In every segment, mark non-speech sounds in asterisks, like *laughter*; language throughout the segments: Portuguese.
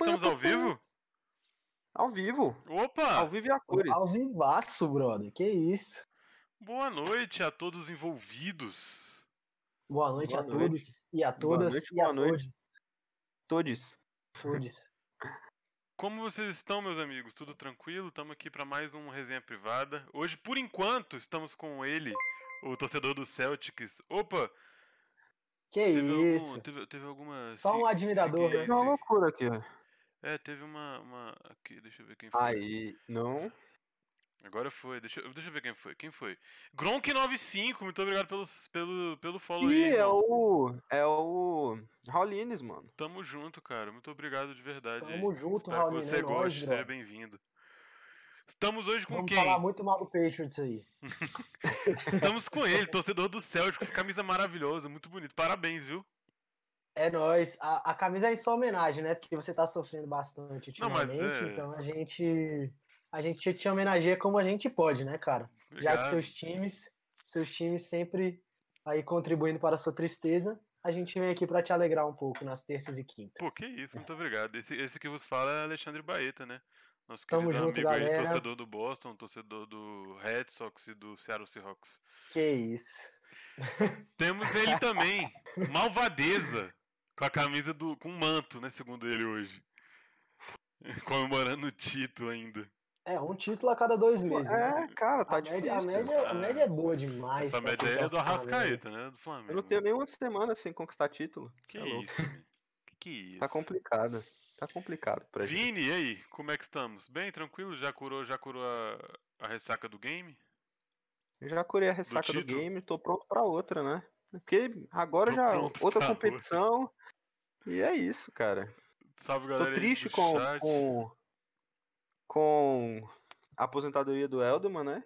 estamos ao vivo? Ao vivo. Opa! Ao vivo e a cores. Ao vivaço, brother. Que isso. Boa noite a todos os envolvidos. Boa noite Boa a noite. todos e a Boa todas noite, e a boa noite. todos. Todes. Todos. *laughs* Como vocês estão, meus amigos? Tudo tranquilo? Estamos aqui para mais um resenha privada. Hoje, por enquanto, estamos com ele, o torcedor do Celtics. Opa! Que Teve, isso. algum, teve, teve alguma. Só um admirador, né? É uma loucura aqui, ó. É, teve uma, uma. Aqui, deixa eu ver quem foi. Aí, não. Agora foi, deixa, eu- deixa eu ver quem foi. Quem foi? Gronk95, muito obrigado pelo, pelo, pelo follow aí. Ih, é irmão. o. É o. Raulines, mano. Tamo junto, cara. Muito obrigado de verdade. Tamo aí. junto, Espero Raulino, que você é nóis, goste, seja brother. bem-vindo. Estamos hoje com Vamos quem? falar muito mal do Patriots aí. *laughs* Estamos com ele, torcedor do Celtics, camisa maravilhosa, muito bonito. Parabéns, viu? É nóis. A, a camisa é em sua homenagem, né? Porque você tá sofrendo bastante Não, mas ultimamente. é- Então a gente. A gente te homenageia como a gente pode, né, cara? Já que Obrigado. seus times, seus times sempre aí contribuindo para a sua tristeza, a gente vem aqui para te alegrar um pouco nas terças e quintas. Pô, que isso, muito obrigado. Esse, esse que vos fala é Alexandre Baeta, né? Nosso Tamo querido junto, amigo aí, galera. torcedor do Boston, torcedor do Red Sox e do Seattle Seahawks. Que isso. *laughs* Temos ele também, Malvadeza, com a camisa do. com manto, né? Segundo ele hoje. *laughs* Comemorando o título ainda. É, um título a cada dois meses. né? É, cara, tá a, média, difícil. a, média, a Ah. média é boa demais. Essa média é do Arrascaeta, né? Do Flamengo. Eu não tenho nenhuma semana sem conquistar título. Que Tá louco. isso. Que que é isso? Tá complicado. Tá complicado pra gente. Vini, e aí? Como é que estamos? Bem, tranquilo? Já curou, já curou a, a ressaca do game? Eu já curei a ressaca do, título? game, tô pronto pra outra, né? Porque agora Tô já outra competição. E é isso, cara. Salve, galera. Tô triste com, com, com a aposentadoria do Elderman, né?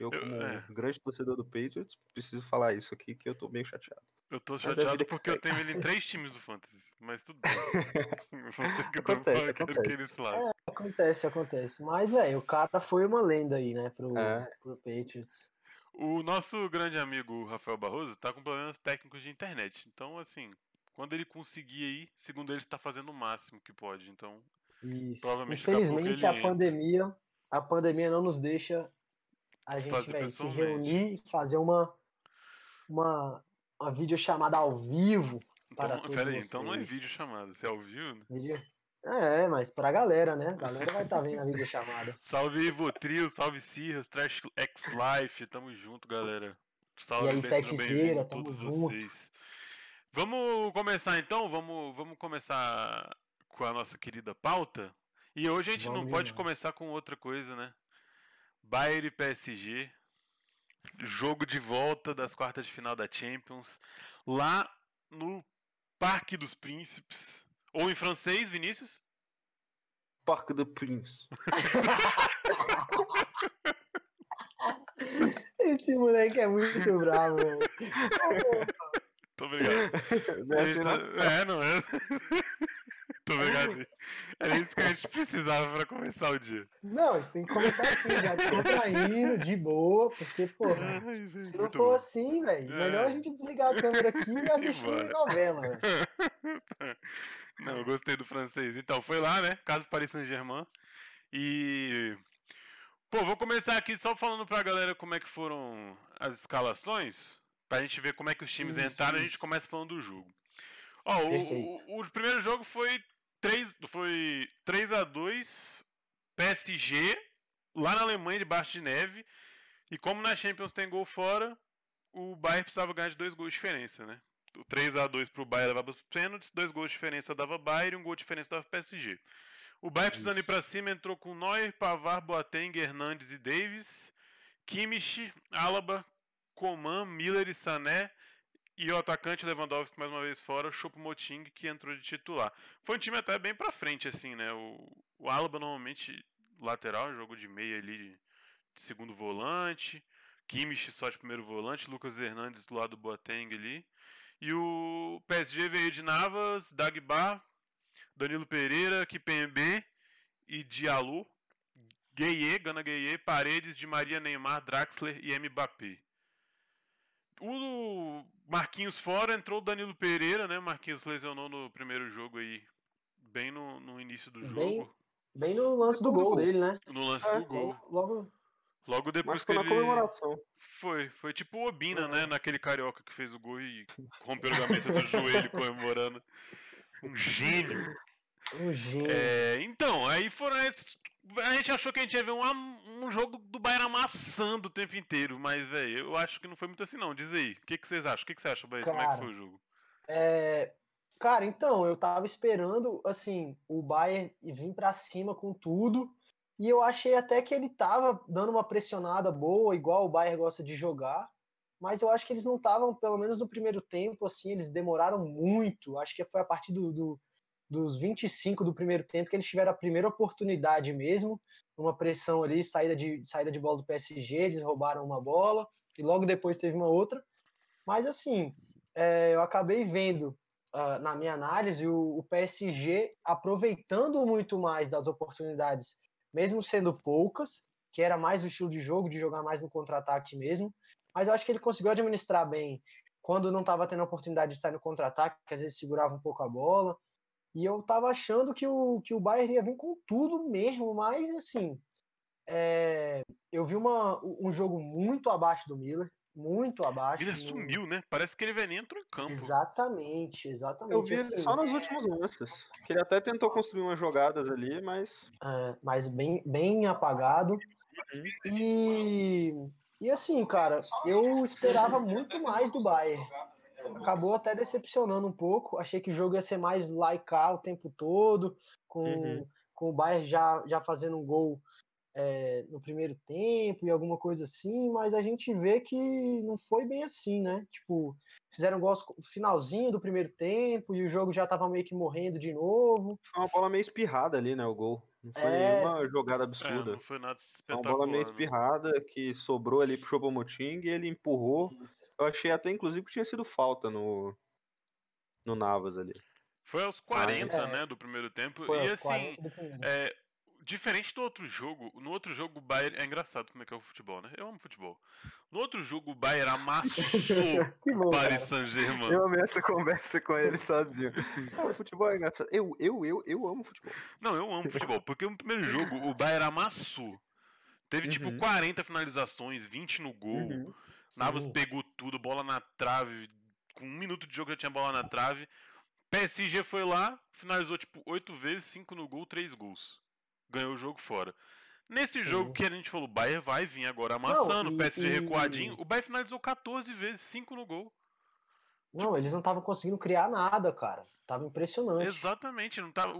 Eu, Eu- como é. grande torcedor do Patriots, preciso falar isso aqui, que eu tô bem chateado. Eu tô é chateado que porque eu tenho ele em três times do Fantasy. Mas tudo bem. *laughs* Vou ter que Acontece, acontece. É, acontece, acontece. Mas, velho, o cara foi uma lenda aí, né, pro, É. pro Patriots. O nosso grande amigo Rafael Barroso tá com problemas técnicos de internet. Então, assim, quando ele conseguir aí, segundo ele, está fazendo o máximo que pode. Então, Isso. Provavelmente a Infelizmente, a entra. pandemia, a pandemia não nos deixa a gente, Fazer velho, se reunir e fazer uma, uma, uma videochamada ao vivo para então todos pera aí, vocês. então não é vídeo chamada, se é ao vivo, né? É, mas pra galera, né? A galera vai estar vendo a videochamada. *laughs* Salve Ivotril, salve Cirras, Trash X Life, tamo junto, galera. Salve, E aí, Fetizeira, tamo todos junto. vocês. Vamos começar então, vamos, vamos começar com a nossa querida pauta. E hoje a gente não pode demais. começar com outra coisa, né? Bayern e PSG, jogo de volta das quartas de final da Champions, lá no Parque dos Príncipes, ou em francês, Vinícius? Parque do Prince. *laughs* Esse moleque é muito bravo. *laughs* Muito obrigado. *laughs* Não é assim, não? tá- É, não é? *laughs* Tô obrigado. Era isso que a gente precisava pra começar o dia. Não, a gente tem que começar assim, já descontraindo, de boa, porque, porra, Ai, se não for bom. assim, velho, É. melhor a gente desligar a câmera aqui e assistir Bora. novela, velho. *laughs* Não, gostei do francês. Então, foi lá, né? Caso Paris Saint-Germain. E. Pô, vou começar aqui só falando pra galera como é que foram as escalações. Pra gente ver como é que os times Isso, entraram e a gente isso. começa falando do jogo. Ó, o, o, o primeiro jogo foi 3, foi 3 a 2 PSG, lá na Alemanha, debaixo de neve. E como na Champions tem gol fora, o Bayern precisava ganhar de dois gols de diferença, né? O 3x2 pro Bayern levava os pênaltis, dois gols de diferença dava Bayern e um gol de diferença dava PSG. O Bayern precisando ir pra cima entrou com Neuer, Pavar, Boateng, Hernandes e Davis, Kimmich, Alaba, Coman, Miller e Sané e o atacante Lewandowski mais uma vez fora, o Choupo-Moting que entrou de titular. Foi um time até bem pra frente assim, né? O, o Alaba normalmente lateral, jogo de meia ali de segundo volante, Kimmich só de primeiro volante, Lucas Hernandes do lado do Boateng ali. E o PSG veio de Navas, Dagba, Danilo Pereira, Kipembe e Diallo, Gueye, Gana Gueye, Paredes, de Maria Neymar, Draxler e Mbappé. O Marquinhos fora, entrou o Danilo Pereira, né? Marquinhos lesionou no primeiro jogo aí bem no, no início do jogo. Bem- Bem no lance do gol dele, né? No lance É, do gol. Logo. Logo depois que ele. comemoração. Foi, foi tipo o Obina, né? Naquele carioca que fez o gol e rompeu o ligamento do joelho comemorando. Um gênio. Um gênio. É, então, aí foram. esses- A gente achou que a gente ia ver um, um jogo do Bayern amassando o tempo inteiro, mas, velho, eu acho que não foi muito assim, não. Diz aí, o que, que vocês acham? O que, que você acha, Bahia? Como é que foi o jogo? É, cara, então, eu tava esperando, assim, o Bayern vir pra cima com tudo, e eu achei até que ele tava dando uma pressionada boa, igual o Bayern gosta de jogar, mas eu acho que eles não estavam, pelo menos no primeiro tempo, assim, eles demoraram muito, acho que foi a partir do, do- dos 25 do primeiro tempo que eles tiveram a primeira oportunidade mesmo, uma pressão ali, saída de, saída de bola do PSG, eles roubaram uma bola, e logo depois teve uma outra, mas assim, é, eu acabei vendo ah, na minha análise o, o PSG aproveitando muito mais das oportunidades, mesmo sendo poucas, que era mais o estilo de jogo, de jogar mais no contra-ataque mesmo. Mas eu acho que ele conseguiu administrar bem quando não estava tendo a oportunidade de sair no contra-ataque, que às vezes segurava um pouco a bola. E eu estava achando que o, que o Bayern ia vir com tudo mesmo, mas assim, é, eu vi uma, um jogo muito abaixo do Miller, muito abaixo. Ele sumiu, né? Parece que ele nem entrou em campo. Exatamente, exatamente. Eu vi ele assim, só nos últimos lances. Que ele até tentou construir umas jogadas ali, mas. é, mas bem, bem apagado. E, e assim, cara, eu esperava muito mais do Bayern. Acabou até decepcionando um pouco. Achei que o jogo ia ser mais laicar o tempo todo, com, Uhum. com o Bayern já, já fazendo um gol é, no primeiro tempo e alguma coisa assim, mas a gente vê que não foi bem assim, né? Tipo, fizeram gol no finalzinho do primeiro tempo e o jogo já tava meio que morrendo de novo. Foi uma bola meio espirrada ali, né? O gol. Não foi É. nenhuma jogada É, absurda. não foi nada Foi uma espetacular. bola meio não. espirrada que sobrou ali pro Chopomoting e ele empurrou. Eu achei até, inclusive, que tinha sido falta no, no Navas ali. Foi aos 40, É. né, do primeiro tempo. Foi e assim, 40 do primeiro. é, diferente do outro jogo, no outro jogo o Bayern. É engraçado como é que é o futebol, né? Eu amo futebol. No outro jogo o Bayern amassou *laughs* o. Paris Saint-Germain. Eu amei essa conversa com ele sozinho. Cara, futebol é engraçado. Eu, eu, eu, eu amo futebol. Não, eu amo futebol, porque no primeiro jogo o Bayern amassou. Teve tipo Uhum. 40 finalizações, 20 no gol. Uhum. Navas Sim. pegou tudo, bola na trave. Com um minuto de jogo já tinha bola na trave. PSG foi lá, finalizou tipo 8 vezes, 5 no gol, 3 gols. Ganhou o jogo fora. Nesse Sim. jogo que a gente falou, o Bayern vai vir agora amassando, e- o PSG e- recuadinho. O Bayern finalizou 14 vezes, 5 no gol. Não, eles não estavam conseguindo criar nada, cara. Tava impressionante. Exatamente, não tava,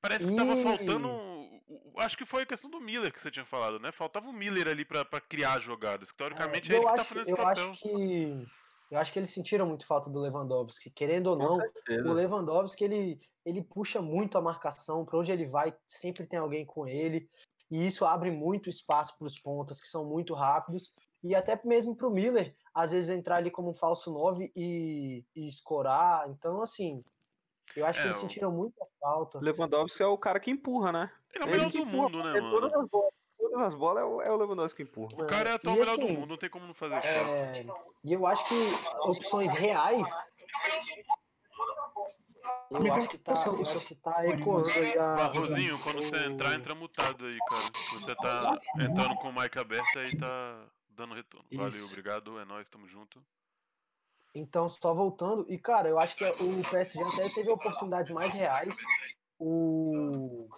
parece que tava E- faltando. o- o- Acho que foi a questão do Miller que você tinha falado, né? Faltava o Miller ali pra criar jogadas. Teoricamente é, É, ele eu que tá acho, fazendo esse eu papel. acho que eu acho que eles sentiram muito falta do Lewandowski, querendo ou não. O. Lewandowski ele, ele puxa muito a marcação, para onde ele vai, sempre tem alguém com ele, e isso abre muito espaço para os pontas que são muito rápidos e até mesmo para o Miller, às vezes entrar ali como um falso 9 e, e escorar. Então, assim, eu acho É, que eles sentiram muita falta. O Lewandowski é o cara que empurra, né? Ele é o Ele melhor que do empurra, mundo, né, mano? Todas as bolas, é, o, é o Lewandowski que empurra. O cara é atual melhor do assim, mundo, não tem como não fazer isso. É, e eu acho que opções reais. Eu Me acho que tá, eu o acho seu que tá ecoando aí a. Barrozinho, quando você entrar, entra mutado aí, cara. Você tá entrando com o mic aberto aí tá dando retorno. Valeu, Isso. obrigado, é nóis, tamo junto. Então, só voltando. E, cara, eu acho que o PSG até teve oportunidades mais reais. O,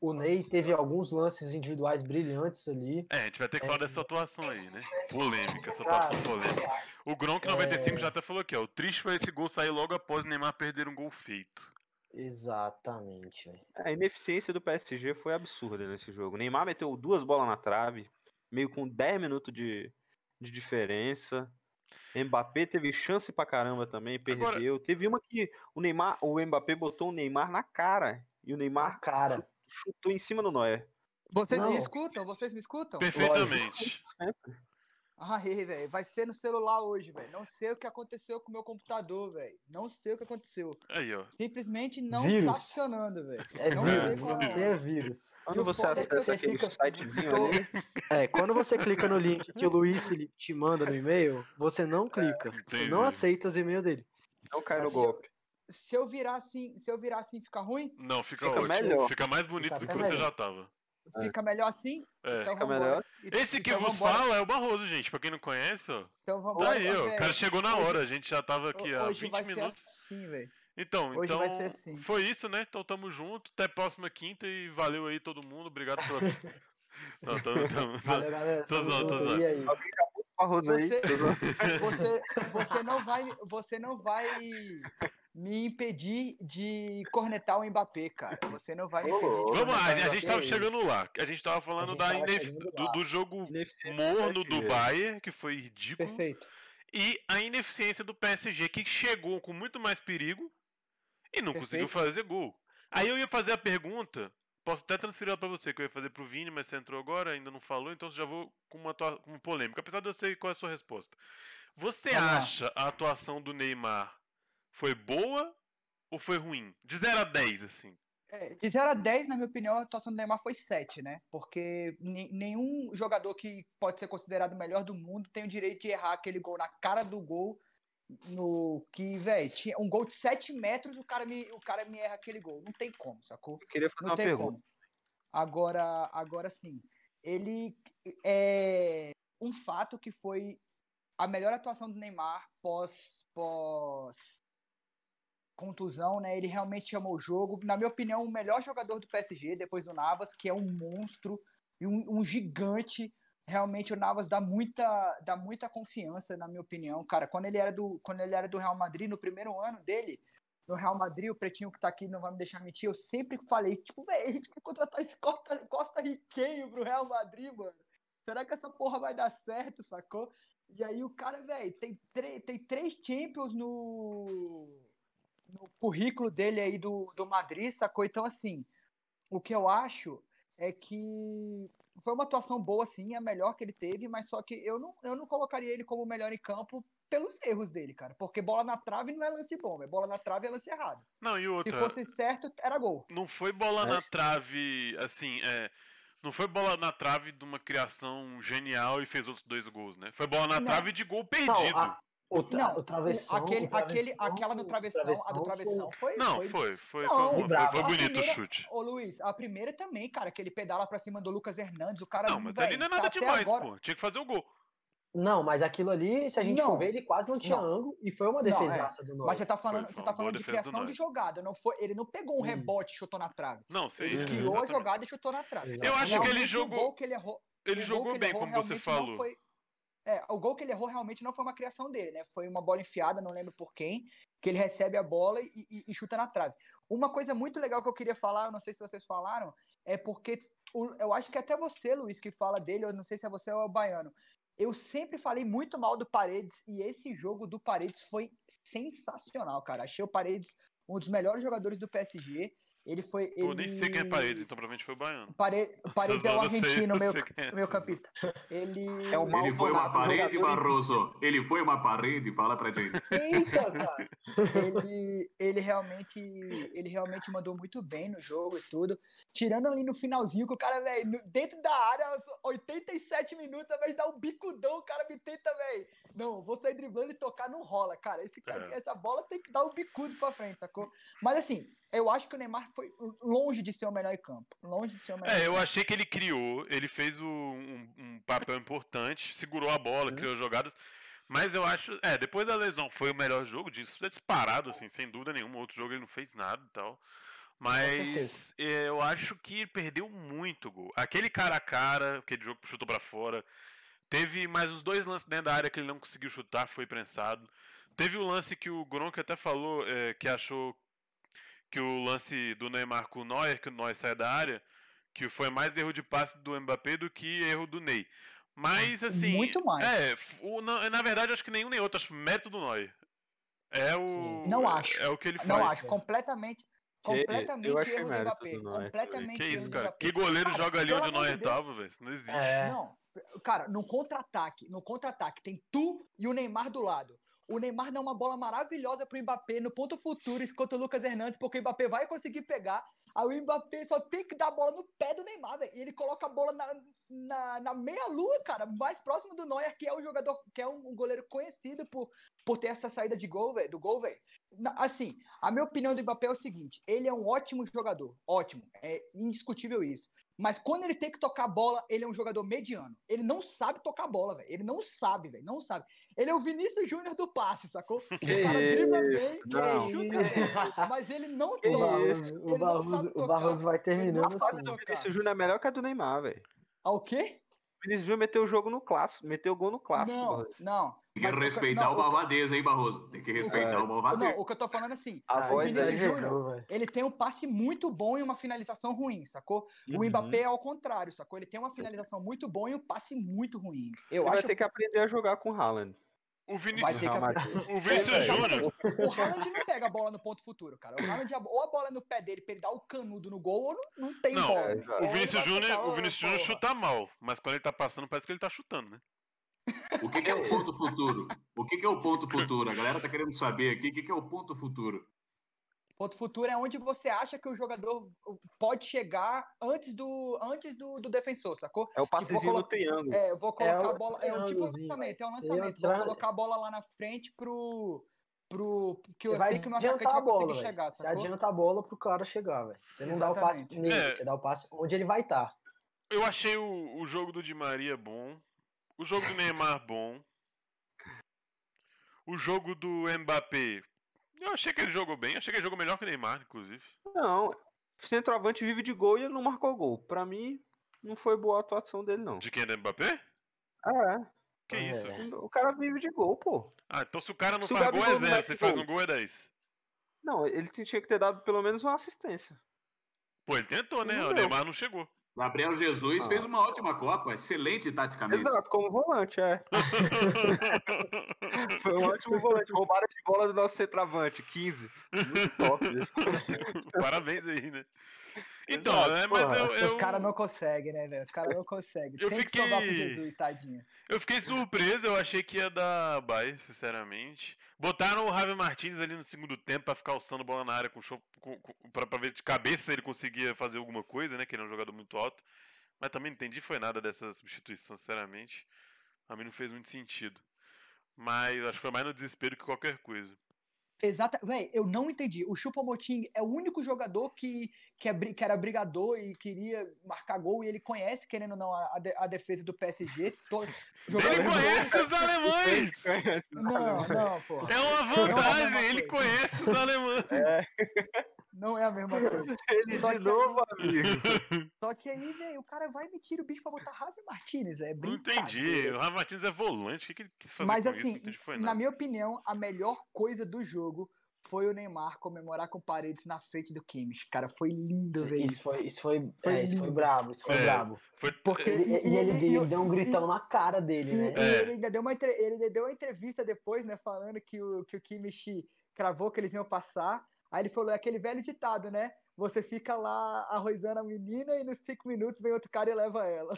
o Ney teve alguns lances individuais brilhantes ali. É, a gente vai ter que falar É. dessa atuação aí, né? Polêmica, essa atuação polêmica. O Gronk 95 É. já até falou aqui, ó. O triste foi esse gol sair logo após o Neymar perder um gol feito. Exatamente, velho. A ineficiência do PSG foi absurda nesse jogo. O Neymar meteu duas bolas na trave, meio com 10 minutos de, de diferença. Mbappé teve chance pra caramba também, Agora- perdeu. Teve uma que o Neymar, o Mbappé botou o Neymar na cara e o Na Neymar cara. Chutou em cima do Neuer. Vocês Não. me escutam? Vocês me escutam? Perfeitamente. Aí, velho, vai ser no celular hoje, velho. Não sei o que aconteceu com o meu computador, velho. Não sei o que aconteceu. Aí, ó. Simplesmente não Vírus. está funcionando, velho. É Não vírus. Você é vírus. Quando você é acessa aquele fica- sitezinho Tô- ali, É, quando você clica no link que o Luiz Felipe te manda no e-mail, você não clica. Você não aceita os e-mails dele. não cai no Mas se- golpe. Se eu virar assim, se eu virar assim, fica ruim? Não, fica, Fica ótimo. melhor. Fica mais bonito Fica do que até você melhor. já tava. É. Fica melhor assim? É. Então Fica vambora. melhor. Esse que Então vos vambora. fala é o Barroso, gente. Pra quem não conhece, ó. Então Tá vambora. aí, ó. O cara chegou na hora. A gente já tava aqui há Hoje 20 vai ser minutos. assim, velho. Então, Hoje então vai ser assim. foi isso, né? Então tamo junto. Até próxima quinta e valeu aí todo mundo. Obrigado pela. *laughs* não, tamo, tamo, Valeu, galera. Tô zoando, tô zoando. É isso. Barroso aí. Você-. Você, você não vai, você não vai me impedir de cornetar o Mbappé, cara. Você não vai me impedir. Vamos lá, a o gente Mbappé. tava chegando lá. A gente tava falando gente da tava inef- chegando do, do jogo morno do. Bayern, que foi ridículo. Perfeito. E a ineficiência do PSG, que chegou com muito mais perigo e não conseguiu Perfeito. fazer gol. Aí eu ia fazer a pergunta, posso até transferir ela pra você, que eu ia fazer pro Vini, mas você entrou agora, ainda não falou, então já vou com uma, com uma polêmica, apesar de eu sei qual é a sua resposta. Você Vamos lá. acha a atuação do Neymar foi boa ou foi ruim? De 0 a 10, assim. É, de 0 a 10, na minha opinião, a atuação do Neymar foi 7, né? Porque ne- nenhum jogador que pode ser considerado o melhor do mundo tem o direito de errar aquele gol na cara do gol. No que, velho, tinha um gol de 7 metros, o cara, me, o cara me erra aquele gol. Não tem como, sacou? Eu queria fazer Não uma tem pergunta. como. Agora, agora sim. Ele é um fato que foi a melhor atuação do Neymar pós pós contusão, né? Ele realmente chamou o jogo. Na minha opinião, o melhor jogador do PSG depois do Navas, que é um monstro e um, um gigante. Realmente o Navas dá muita dá muita confiança, na minha opinião, cara. Quando ele era do quando ele era do Real Madrid no primeiro ano dele, no Real Madrid, o pretinho que tá aqui não vai me deixar mentir, eu sempre falei, tipo, velho, a gente vai contratar esse Costa, Costa Riquenho pro Real Madrid, mano. Será que essa porra vai dar certo, sacou? E aí o cara, velho, tem, tem três Champions no, no currículo dele aí do, do Madrid, sacou? Então, assim, o que eu acho é que foi uma atuação boa, sim, a melhor que ele teve, mas só que eu não, eu não colocaria ele como o melhor em campo pelos erros dele, cara. Porque bola na trave não é lance bom, véio. bola na trave é lance errado. Não, e Se outra. fosse certo, era gol. não foi bola É. na trave, assim, é, não foi bola na trave de uma criação genial e fez outros dois gols, né? Foi bola na Não. trave de gol Não, perdido. a- o, tra Não, o travessão. aquele, o travessão- aquele, aquela no o travessão, a do travessão foi. não, foi, foi, foi, Não, foi, foi, foi bonito primeira- o chute. Ô Luiz, a primeira também, cara, que ele pedala pra cima do Lucas Hernandes, o cara. Não, mas ali não é tá nada até demais, agora- pô. Tinha que fazer o gol. Não, mas aquilo ali, se a gente Não. for ver, ele quase não tinha Não. ângulo e foi uma Não, é. defesaça do Neuer. Mas você tá falando, Foi- você tá falando de do criação de jogada. Não foi, ele não pegou um Hum. rebote e chutou na trave. Não, sim. Ele é, criou a jogada e chutou na trave. Eu acho que ele jogou- ele jogou bem, como você falou. É, o gol que ele errou realmente não foi uma criação dele, né? Foi uma bola enfiada, não lembro por quem, que ele recebe a bola e, e- e chuta na trave. Uma coisa muito legal que eu queria falar, eu não sei se vocês falaram, é porque o- eu acho que até você, Luiz, que fala dele, eu não sei se é você ou é o Baiano. Eu sempre falei muito mal do Paredes e esse jogo do Paredes foi sensacional, cara. Achei o Paredes um dos melhores jogadores do PSG. Ele foi. Pô, ele... nem sei quem é Paredes, então provavelmente foi o Baiano. Pare... *laughs* Paredes é o sei- argentino, meu, sei quem é, meu campista. Ele. É o Ele foi uma parede, jogador Barroso. Ele foi uma parede, fala pra gente. Eita, *laughs* cara. ele, ele realmente ele realmente mandou muito bem no jogo e tudo. Tirando ali no finalzinho, que o cara, velho, dentro da área, aos 87 minutos, ao invés de dar um bicudão, o cara me tenta, velho. Não, vou sair driblando e tocar, não rola, cara. Esse, cara- É. Essa bola tem que dar um bicudo pra frente, sacou? Mas assim, eu acho que o Neymar foi longe de ser o melhor em campo. Longe de ser o melhor. em É, eu achei que ele criou, ele fez o- um, um papel importante, segurou a bola, criou jogadas. Mas eu acho, é, depois da lesão foi o melhor jogo disso, é disparado, assim, sem dúvida nenhuma. Outro jogo ele não fez nada e tal. Mas eu acho que perdeu muito gol. Aquele cara a cara, aquele jogo que chutou pra fora. Teve mais uns dois lances dentro da área que ele não conseguiu chutar, foi prensado. Teve o lance que o Gronk até falou é, que achou que o lance do Neymar com o Neuer, que o Neuer sai da área, que foi mais erro de passe do Mbappé do que erro do Ney. Mas assim. Muito mais. É, o- na, na verdade, acho que nenhum nem outro, acho mérito do Neuer. É o. Sim. Não acho. É o que ele faz. Não acho, completamente. Que- Completamente achei erro do mérito Mbappé. do completamente Que erro isso, do cara? Que goleiro Cara, joga ali onde o Neuer Deus. tava, velho? Isso não existe. É. Não, cara, no contra-ataque, no contra-ataque tem tu e o Neymar do lado. O Neymar dá uma bola maravilhosa pro Mbappé no ponto futuro contra o Lucas Hernandes, porque o Mbappé vai conseguir pegar. Aí o Mbappé só tem que dar a bola no pé do Neymar, velho. E ele coloca a bola na, na, na meia-lua, cara, mais próximo do Neuer, que é um jogador, que é um, um goleiro conhecido por, por ter essa saída de gol, velho, do gol, velho. Assim, a minha opinião do Mbappé é o seguinte: ele é um ótimo jogador. Ótimo. É indiscutível isso. Mas quando ele tem que tocar a bola, ele é um jogador mediano. Ele não sabe tocar a bola, velho. Ele não sabe, velho. Não sabe. Ele é o Vinícius Júnior do passe, sacou? *laughs* O Que cara dribla isso? bem, Não. chuta bem, mas ele não Que O toca. isso? Barroso, Ele o não Barroso, o tocar. Barroso vai terminando assim. tocar. Vinícius Júnior é melhor que a do Neymar, velho. Ah, o quê? O Vinícius Júnior meteu o jogo no clássico, meteu o gol no clássico. Não, não. Tem que Mas o ca- respeitar não, o malvadeza, hein, Barroso? Tem que respeitar É. o malvadeza. Não, o que eu tô falando é assim, A o voz Vinícius é... Júnior, ele tem um passe muito bom e uma finalização ruim, sacou? O Uhum. Mbappé é ao contrário, sacou? Ele tem uma finalização muito boa e um passe muito ruim. Eu Ele vai acho ter que aprender a jogar com o Haaland. O vai Vinícius, que o Vinícius Júnior, O Haaland não pega a bola no ponto futuro, cara. O Haaland, ou a bola é no pé dele pra ele dar o canudo no gol, ou não, não tem Não, bola. é, o Vinícius vai Júnior, chutar, o Vinícius Júnior chuta mal, mas quando ele tá passando parece que ele tá chutando, né? O que, que é o ponto futuro? O que, que é o ponto futuro? A galera tá querendo saber aqui o que, que é o ponto futuro. Ponto futuro é onde você acha que o jogador pode chegar antes do, antes do, do defensor, sacou? É o passezinho colo- no triângulo. É, eu vou colocar o a bola. É um tipo lançamento, é um vai. lançamento. Você Vou colocar a bola lá na frente pro. pro que Você eu vai sei que o meu atacante adiantar a vai bola, conseguir velho. chegar, Você adianta a bola pro cara chegar, velho. Você não dá o passe Exatamente. nele, É. você dá o passe onde ele vai estar. Eu achei o, o jogo do Di Maria bom. O jogo do Neymar bom. O jogo do Mbappé. Eu achei que ele jogou bem. Eu achei que ele jogou melhor que o Neymar, inclusive. Não, centroavante vive de gol e ele não marcou gol. Pra mim, não foi boa a atuação dele, não. De quem? Do Mbappé? É, Que É. isso? o cara vive de gol, pô. Ah, então se o cara não Se faz gol é zero. Se faz gol. um gol é 10. Não, ele tinha que ter dado pelo menos uma assistência. Pô, ele tentou, né? Não O deu. Neymar não chegou. Gabriel Jesus Ah. fez uma ótima Copa, excelente taticamente. Exato, como volante, é. *laughs* Foi um ótimo volante. Roubaram de bola do nosso centroavante, 15. Muito top isso. *laughs* Parabéns aí, né? Então, né, mas porra. eu, eu, Os caras não conseguem, né, velho? Os caras não conseguem. Eu Tem que salvar pro fiquei- Jesus, tadinho. eu fiquei surpreso, eu achei que ia dar Bayern, sinceramente. Botaram o Javi Martins ali no segundo tempo pra ficar alçando bola na área com show, com, com, pra, pra ver de cabeça se ele conseguia fazer alguma coisa, né? Que ele é um jogador muito alto. Mas também não entendi foi nada dessa substituição, sinceramente. A mim não fez muito sentido. Mas acho que foi mais no desespero que qualquer coisa. Exata, véi, eu não entendi. O Choupo-Moting é o único jogador que, que, é, que era brigador e queria marcar gol e ele conhece, querendo ou não, a, a de- a defesa do PSG. To, *laughs* Ele conhece os alemães! Não, não, porra. É uma é vantagem, mesma ele conhece os alemães. Não é a mesma coisa. Ele Só de que novo, amigo. *laughs* Só que aí, velho, o cara vai me tira o bicho pra botar Javi Martinez. É Não entendi. O Javi Martins é volante. O que, que ele quis fazer Mas com isso? assim, Não entendi foi na minha opinião, a melhor coisa do jogo foi o Neymar comemorar com paredes na frente do Kimmich. Cara, foi lindo ver isso. Isso foi, isso foi, Foi é, isso foi bravo, isso foi É. bravo. Foi, Porque E, e ele, e- ele e- deu um gritão na cara dele, E, né? e É. ele ainda deu uma, ele ainda deu uma entrevista depois, né, falando que o, que o Kimmich cravou que eles iam passar. Aí ele falou, é aquele velho ditado, né? Você fica lá arrozando a menina e nos cinco minutos vem outro cara e leva ela.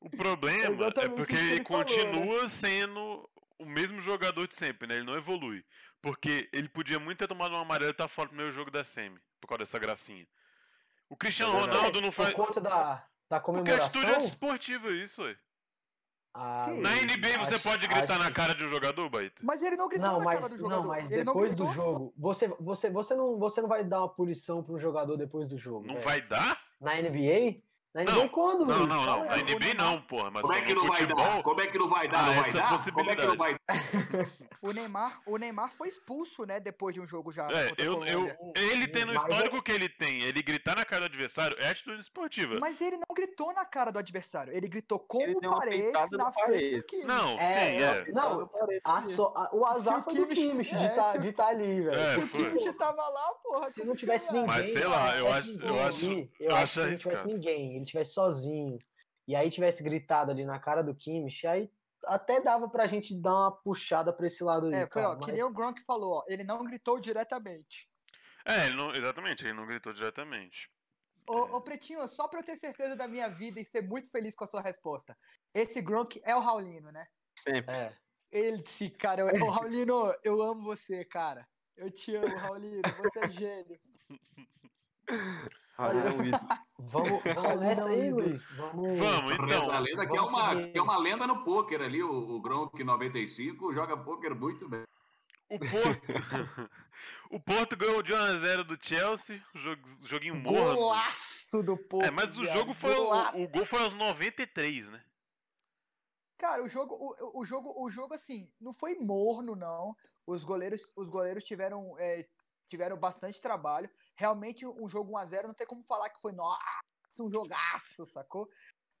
O problema *laughs* é exatamente porque ele, ele falou, continua sendo o mesmo jogador de sempre, né? Ele não evolui. Porque ele podia muito ter tomado uma amarela e tá fora do primeiro jogo da Semi, por causa dessa gracinha. O Cristiano É. Ronaldo não faz. Por conta da, da Porque comemoração. atitude antiesportiva, isso, ué. ah, Na NBA você acho- pode gritar acho na cara de um jogador, Baita? Mas ele não gritou Não, na mas, cara do jogador. não, mas ele não depois do jogo, você, você, você, não, você não vai dar uma punição para um jogador depois do jogo. Não velho. vai dar? Na NBA? Na NBA Não, quando, Não, não, não. Na. NBA não, porra. Mas Como é no que não vai futebol. dar? Como é que não vai dar? Ah, não vai essa dar? Como é que não vai *laughs* O Neymar, o Neymar foi expulso, né, depois de um jogo já. É, eu, eu, ele tendo o Mas histórico que ele tem, ele gritar na cara do adversário, é atitude esportiva. Mas ele não gritou na cara do adversário. Ele gritou com Ele o no na frente do. Não, É, sim, é. Não, a so- a- o azar o foi do Kimmich- é, de estar o- de tá ali, velho. É, Se o. Kimmich tava lá, porra. Se não tivesse ninguém. Mas sei lá, eu acho- eu acho- eu acho se não tivesse ninguém, ele tivesse sozinho, e aí tivesse gritado ali na cara do Kimmich, aí até dava pra gente dar uma puxada pra esse lado aí, É, foi, cara, ó, que mas- nem o Gronk falou, ó. Ele não gritou diretamente. É, ele não, exatamente, ele não gritou diretamente. Ô, ô, Pretinho, só pra eu ter certeza da minha vida e ser muito feliz com a sua resposta. Esse Gronk é o Raulino, né? Sempre. É. Ele, cara, eu- ô, Raulino, eu amo você, cara. Eu te amo, Raulino. Você é gênio. Raul é um ídolo. *laughs* Vamos, vamos nessa aí. Luiz. Vamos. Vamos, Reza a então. lenda que é, uma, seguir. que é uma lenda no pôquer ali, o, o Gronk 95 joga pôquer muito bem. O Porto, *laughs* o Porto ganhou de 1x0 do Chelsea, jogo, joguinho morno. Golaço do Porto. É, mas o jogo foi. O, o gol foi aos 93, né? Cara, o jogo, o, o jogo, o jogo assim, não foi morno não. Os goleiros, os goleiros tiveram, é, tiveram bastante trabalho. Realmente um jogo 1 a 0 não tem como falar que foi nossa, um jogaço, sacou?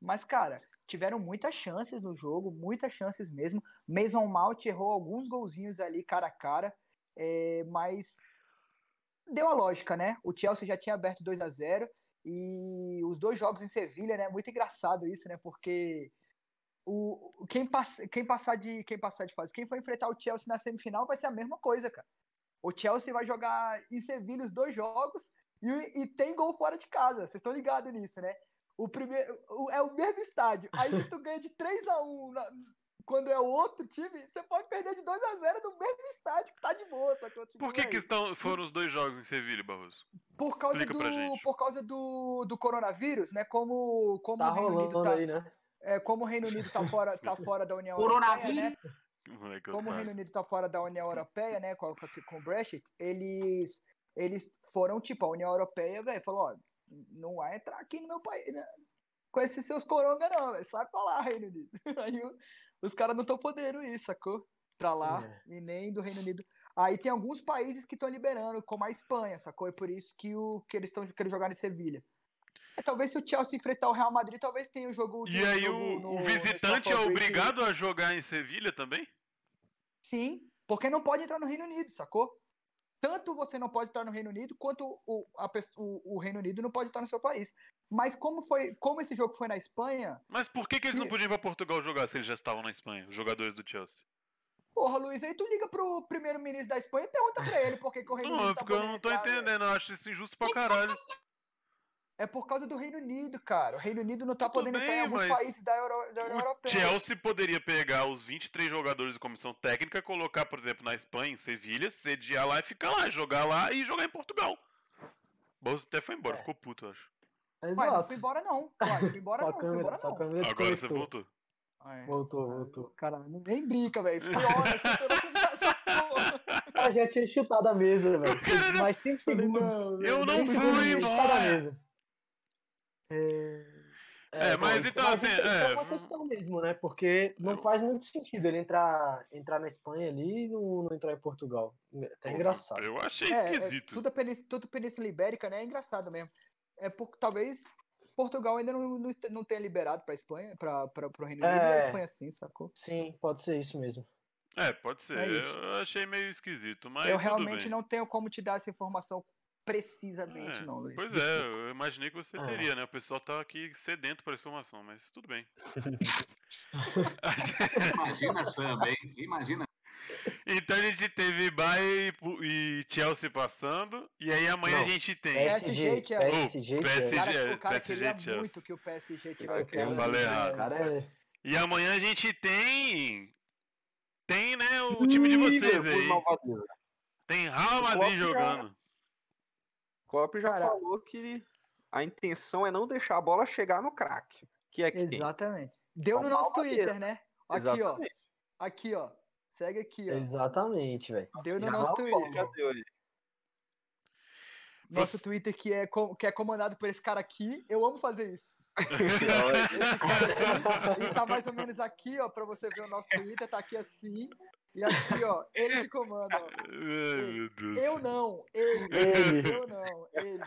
Mas cara, tiveram muitas chances no jogo, muitas chances mesmo. Mason Mount errou alguns golzinhos ali cara a cara, é, mas deu a lógica, né? O Chelsea já tinha aberto 2 a 0 e os dois jogos em Sevilha, né? Muito engraçado isso, né? Porque o- quem, pass, quem, passar de, quem passar de fase, quem for enfrentar o Chelsea na semifinal vai ser a mesma coisa, cara. O Chelsea vai jogar em Sevilha os dois jogos e, e tem gol fora de casa. Vocês estão ligados nisso, né? O primeiro, o- é o mesmo estádio. Aí se tu ganha de 3 a 1 na- quando é o outro time, você pode perder de 2 a 0 no mesmo estádio que tá de boa, sacou? Tipo, Por que, que estão, foram os dois jogos em Sevilha, Barroso? por causa explica do por causa do, do coronavírus, né? Como como Tá o Reino Unido tá, aí, né? é, como o Reino Unido tá fora tá fora da União *laughs* Europeia, né? Que *laughs* moleque como o. Reino Unido tá fora da União Europeia, né, com, com, o Brexit, eles, eles foram, tipo, a União Europeia, velho, falou, ó, não vai entrar aqui no meu país, né, com esses seus coronga não, velho, sai pra lá, Reino Unido. *laughs* Aí o- os caras não estão podendo ir, sacou? Pra lá, É. e nem do Reino Unido. Aí tem alguns países que estão liberando, como a Espanha, sacou? É por isso que, o, que eles estão querendo jogar em Sevilha. É, talvez se o Chelsea enfrentar o Real Madrid, talvez tenha o jogo de E aí jogo o, no- o visitante é obrigado a jogar em Sevilha também? Sim, porque não pode entrar no Reino Unido, sacou? Tanto você não pode estar no Reino Unido, quanto o, a o, o Reino Unido não pode estar no seu país. Mas como foi, como esse jogo foi na Espanha, Mas por que, que eles não podiam ir pra Portugal jogar se eles já estavam na Espanha, os jogadores do Chelsea? porra, Luiz, aí tu liga pro primeiro-ministro da Espanha e pergunta pra ele por que, que o Reino Não, Unido é tá porque eu não tô entendendo, eu acho isso injusto pra caralho. É por causa do Reino Unido, cara. O Reino Unido não tá Tudo podendo entrar em bem, alguns países da, Euro, da União O Europeia. Chelsea poderia pegar os 23 jogadores de comissão técnica, colocar, por exemplo, na Espanha, em Sevilha, sediar lá e ficar lá, jogar lá e jogar em Portugal. Bolso até foi embora, É. ficou puto, eu acho. Ué, não Exato. fui embora não. Fui embora não, câmera, embora não. câmera Agora você voltou. É. Voltou, voltou. Cara, nem brinca, velho. Conversar *laughs* essa. Ah, já tinha chutado a mesa, velho. Mais 5 segundos. não, eu não fui embora. A mesa. É, É, mas então, isso- assim, isso é, é uma questão mesmo, né? Porque não Eu- faz muito sentido ele entrar, entrar na Espanha ali e não, não entrar em Portugal. Tá engraçado. Eu achei É, é, esquisito. tudo, a península, tudo Península Ibérica, né? É engraçado mesmo. É porque talvez Portugal ainda não, não, não tenha liberado pra Espanha, pra, pra, pro Reino Unido, e a É. Espanha sim, sacou? Sim, pode ser isso mesmo. É, pode ser. É eu achei meio esquisito, mas Eu tudo realmente bem. não tenho como te dar essa informação precisamente, É, não, Luiz. Pois é, eu imaginei que você É. teria, né? O pessoal tá aqui sedento por essa informação, mas tudo bem. *laughs* Imagina samba, hein? Imagina. então a gente teve Bayern e Chelsea passando, e aí amanhã Não, a gente tem. PSG, PSG, Chelsea. PSG, Oh, O PSG. cara, o cara PSG, queria Chelsea. muito que o PSG tivesse Eu falei errado. Cara é... E amanhã a gente tem. Tem, né, o time de vocês aí. Tem Real Madrid jogando. Klopp já Cara- falou que a intenção é não deixar a bola chegar no craque. Que é quem? Exatamente. Deu no Uma nosso. Twitter, né? Aqui, Exatamente. ó. Aqui, ó. Segue aqui, ó. Exatamente, velho. Deu no Já nosso Twitter. Já deu aí. Nosso Você- Twitter que é, com- que é comandado por esse cara aqui. Eu amo fazer isso. *laughs* E tá mais ou menos aqui, ó, pra você ver o nosso Twitter, tá aqui assim. E aqui, ó, ele que comanda, ó. *laughs* Ai, meu Deus. Eu não, ele. Ele. Eu não, ele.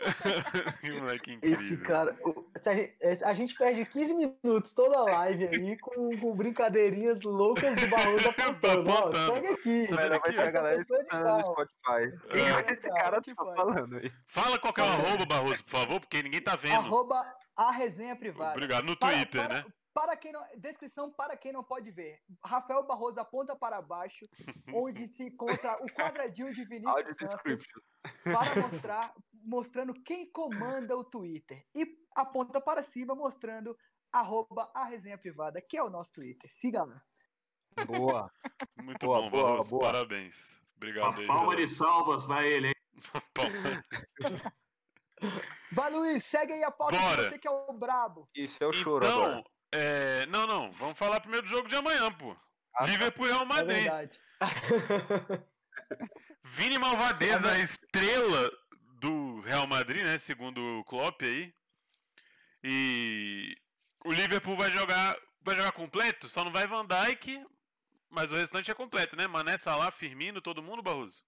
*laughs* que moleque incrível. Esse cara. o- se A gente, é, a gente perde 15 minutos toda a live aí com, com brincadeirinhas loucas do Barroso *laughs* apontando. Ó, segue aqui. Tá vendo vai aqui, ser a ó? galera escutando no. Spotify. Quem É. é esse Cara, que tá falando aí? Fala qual que é o arroba, Barroso, por favor, porque ninguém tá vendo. Arroba a resenha privada. Obrigado. No Para- Twitter, para- né? Para quem não, descrição para quem não pode ver. Rafael Barroso aponta para baixo, *laughs* onde se encontra o quadradinho de Vinícius Santos para mostrar, mostrando quem comanda o Twitter. E aponta para cima, mostrando arroba a resenha privada, que é o nosso Twitter. Siga lá. Boa. *laughs* Muito Boa, bom, boa, Barroso. boa. Parabéns. Obrigado aí. Uma palma de salvas pra ele, hein? *laughs* Vai, Luiz, segue aí a pauta que Bora. você que é o brabo. Isso é o choro Então, agora. É... não, não. Vamos falar primeiro do jogo de amanhã, pô. Liverpool e Real É Madrid. verdade. *laughs* *laughs* Vini Malvadeza, a estrela do Real Madrid, né? Segundo o Klopp aí. E o Liverpool vai jogar, vai jogar completo, só não vai Van Dijk, mas o restante é completo, né? Mané, Salah, Firmino, todo mundo, Barroso?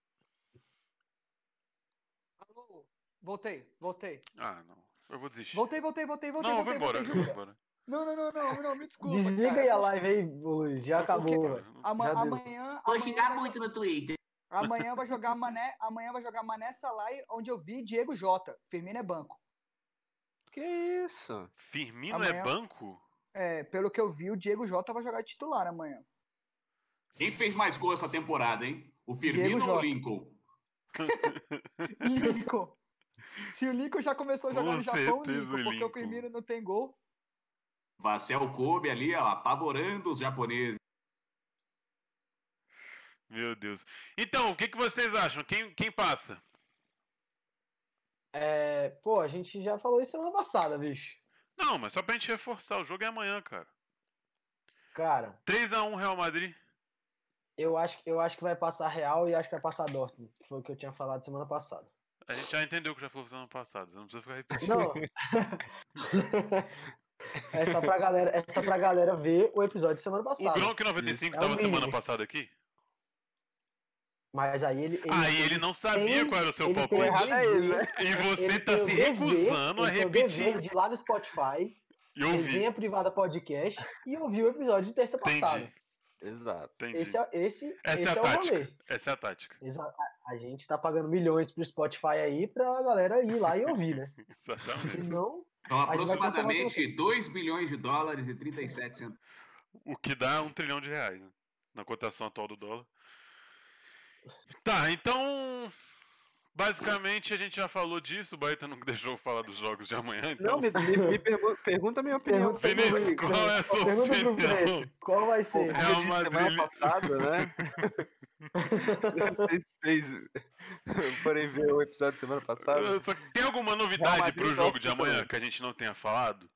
Alô? Voltei, voltei. Ah, não. Eu vou desistir. Voltei, voltei, voltei, voltei, não, eu vou voltei, embora, eu voltei, vou juro. embora. Não, não, não, não, não, me desculpa. Desliga cara. aí a live aí, Luiz. Já acabou. Ama- Já amanhã, Vou xingar muito no Twitter. Amanhã vai jogar Mané, amanhã vai jogar Mané Salah, onde eu vi Diego Jota. Firmino é banco. Que isso? Firmino é Amanhã- banco? É, pelo que eu vi, o Diego Jota vai jogar titular amanhã. Quem fez mais gol essa temporada, hein? O Firmino Diego ou o. Lincoln? *laughs* Lincoln. Se o Lincoln já começou a jogar Com no Japão, Lincoln, porque o Firmino não tem gol. Vassel Kobe ali, ó, apavorando os japoneses. Meu Deus. Então, o que, que vocês acham? Quem, quem passa? É, pô, a gente já falou isso semana passada, bicho. Não, mas só pra gente reforçar, o jogo é amanhã, cara. Cara, 3x1 Real Madrid. eu acho, eu acho que vai passar Real e acho que vai passar Dortmund, que foi o que eu tinha falado semana passada. A gente já entendeu o que já falou semana passada, você não precisa ficar repetindo. Não. *laughs* é só pra galera, é só pra galera ver o episódio de semana O passada. Gronk 95 É o tava semana passada aqui? Mas aí ele. ele Aí ele não sabia tem- qual era o seu palpite. o dever- E você ele tá o se dever- recusando a o repetir. de ir lá no Spotify, E ouvir. privada podcast e ouvir o episódio de terça passada. Entendi, Exato. entendi. Esse é, esse, Essa esse é a é o tática. rolê. Essa é a tática. Exa- a- gente tá pagando milhões pro Spotify aí pra galera ir lá e ouvir, né? *laughs* Exatamente. Senão, São Cancelar aproximadamente 2 bilhões de dólares e 37 centavos. O que dá um trilhão de reais, né? Na cotação atual do dólar. Tá, então. Basicamente a gente já falou disso, o Baita não deixou falar dos jogos de amanhã, então. Não, me, me- me pergu- pergunta a minha opinião. Vinícius, qual é a sua pergunta pro opinião? Qual vai ser? Real Como eu disse Madrid- *laughs* semana passada, né? Não sei se vocês forem ver o episódio semana passada. Só- Tem alguma novidade pro tá jogo de amanhã que a gente não tenha falado?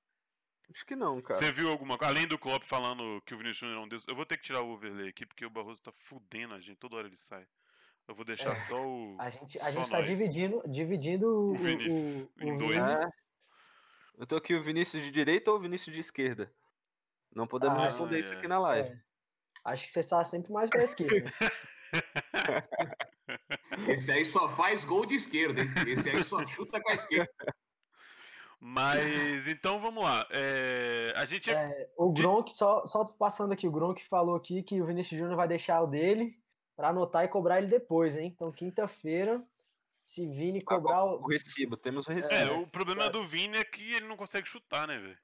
Acho que não, cara. Você viu alguma coisa? Além do Klopp falando que o Vinícius Júnior não deu. Eu vou ter que tirar o overlay aqui porque o Barroso tá fudendo a gente, toda hora ele sai. Eu vou deixar É, só o. A gente, a gente tá nós. dividindo, dividindo o, O Vinícius o- em o dois. Vinícius. Eu tô aqui o Vinícius de direita ou o Vinícius de esquerda? Não podemos Ah, responder isso é. aqui na live. É. Acho que você está sempre mais pra esquerda. *laughs* Esse aí só faz gol de esquerda, hein? Esse aí só chuta com a esquerda. Mas então vamos lá. É, a gente. É, o De- Gronk, só, só passando aqui, o Gronk falou aqui que o Vinícius Júnior vai deixar o dele pra anotar e cobrar ele depois, hein? Então, quinta-feira, se Vini cobrar o. O recibo, temos o recibo. É, o problema do Vini é que ele não consegue chutar, né, velho?